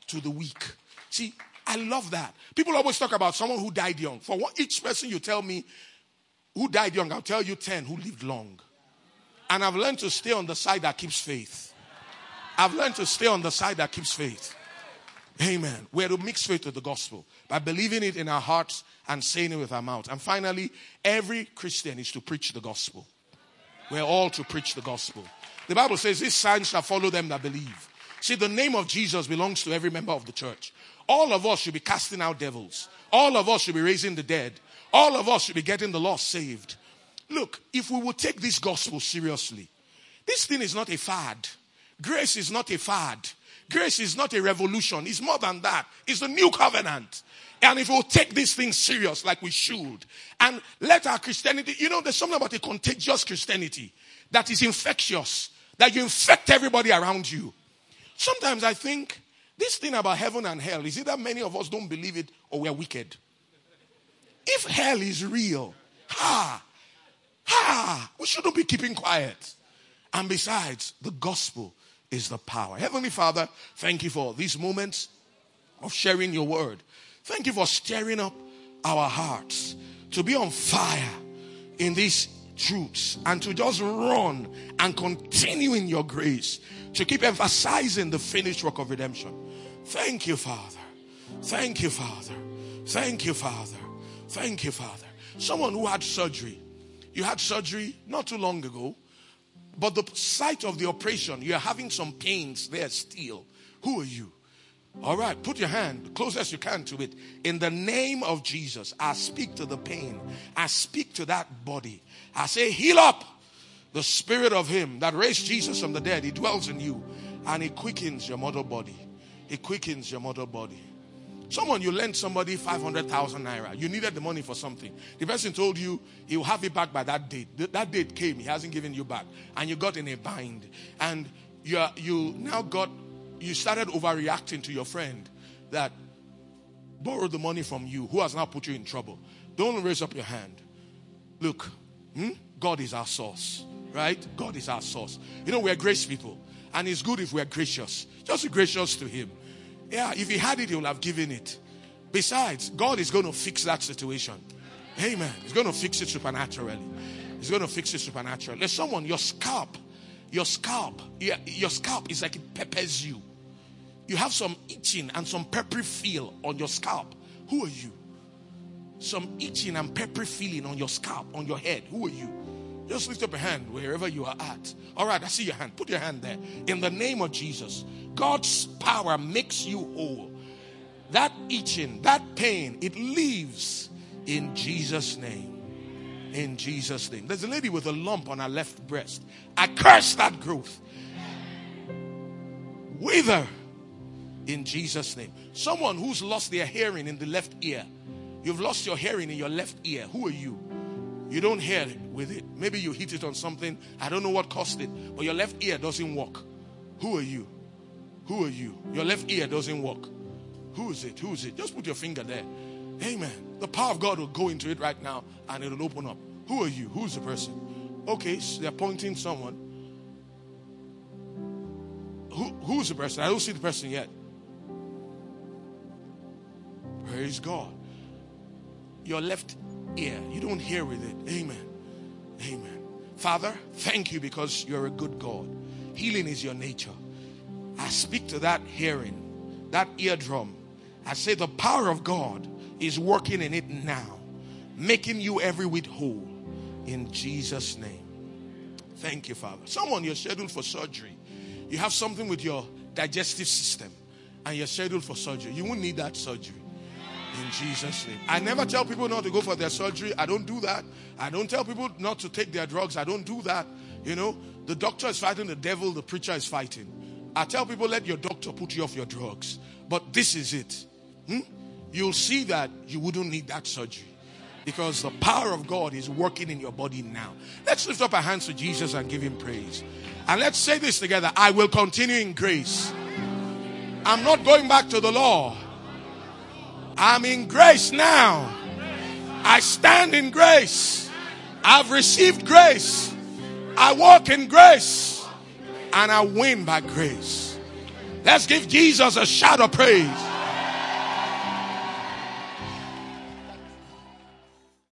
To the week. See, I love that. People always talk about someone who died young. For what, each person you tell me who died young, I'll tell you 10 who lived long. And I've learned to stay on the side that keeps faith. I've learned to stay on the side that keeps faith. Amen. We're to mix faith with the gospel by believing it in our hearts and saying it with our mouth. And finally, every Christian is to preach the gospel. We're all to preach the gospel. The Bible says, These signs shall follow them that believe. See, the name of Jesus belongs to every member of the church. All of us should be casting out devils. All of us should be raising the dead. All of us should be getting the lost saved. Look, if we will take this gospel seriously, this thing is not a fad. Grace is not a fad. Grace is not a revolution. It's more than that. It's the new covenant. And if we'll take this thing serious like we should and let our Christianity, you know, there's something about a contagious Christianity that is infectious, that you infect everybody around you. Sometimes I think this thing about heaven and hell is either many of us don't believe it or we're wicked. If hell is real, ha, ha, we shouldn't be keeping quiet. And besides, the gospel is the power. Heavenly Father, thank you for these moments of sharing your word. Thank you for stirring up our hearts to be on fire in these truths and to just run and continue in your grace to keep emphasizing the finished work of redemption. Thank you, Father. Thank you, Father. Thank you, Father. Thank you, Father. Someone who had surgery. You had surgery not too long ago, but the site of the operation, you're having some pains there still. Who are you? All right, put your hand closest you can to it. In the name of Jesus, I speak to the pain. I speak to that body. I say, heal up. The spirit of him that raised Jesus from the dead, he dwells in you and he quickens your mortal body. He quickens your mortal body. Someone, you lent somebody 500,000 naira. You needed the money for something. The person told you he will have it back by that date. That date came, he hasn't given you back. And you got in a bind. And you, are, you now got, you started overreacting to your friend that borrowed the money from you, who has now put you in trouble. Don't raise up your hand. Look, hmm? God is our source, right? God is our source. You know, we're grace people. And it's good if we're gracious. Just be gracious to Him. Yeah, if he had it, he would have given it. Besides, God is going to fix that situation. Amen. He's going to fix it supernaturally. He's going to fix it supernaturally. There's someone, your scalp, your scalp, your, scalp is like it peppers you. You have some itching and some peppery feel on your scalp. Who are you? Some itching and peppery feeling on your scalp, on your head. Who are you? Just lift up a hand wherever you are at. All right, I see your hand. Put your hand there. In the name of Jesus, God's power makes you whole. that itching, that pain, it leaves in Jesus' name. In Jesus' name. There's a lady with a lump on her left breast. I curse that growth. Wither in Jesus' name. Someone who's lost their hearing in the left ear. You've lost your hearing in your left ear. Who are you? You don't hear it with it. Maybe you hit it on something. I don't know what caused it, but your left ear doesn't work. Who are you? Who are you? Your left ear doesn't work. Who is it? Who is it? Just put your finger there. Amen. The power of God will go into it right now and it'll open up. Who are you? Who's the person? Okay, so they're pointing someone. Who, who's the person? I don't see the person yet. Praise God. Your left ear, you don't hear with it. Amen. Amen. Father, thank you because you're a good God. Healing is your nature. I speak to that hearing, that eardrum. I say the power of God is working in it now, making you every whit whole in Jesus' name. Thank you, Father. Someone, you're scheduled for surgery. You have something with your digestive system and you're scheduled for surgery. You won't need that surgery. In Jesus' name. I never tell people not to go for their surgery. I don't do that. I don't tell people not to take their drugs. I don't do that. You know, the doctor is fighting the devil, the preacher is fighting. I tell people, let your doctor put you off your drugs. But this is it. Hmm? You'll see that you wouldn't need that surgery because the power of God is working in your body now. Let's lift up our hands to Jesus and give him praise. And let's say this together I will continue in grace. I'm not going back to the law. I'm in grace now. I stand in grace. I've received grace. I walk in grace. And I win by grace. Let's give Jesus a shout of praise.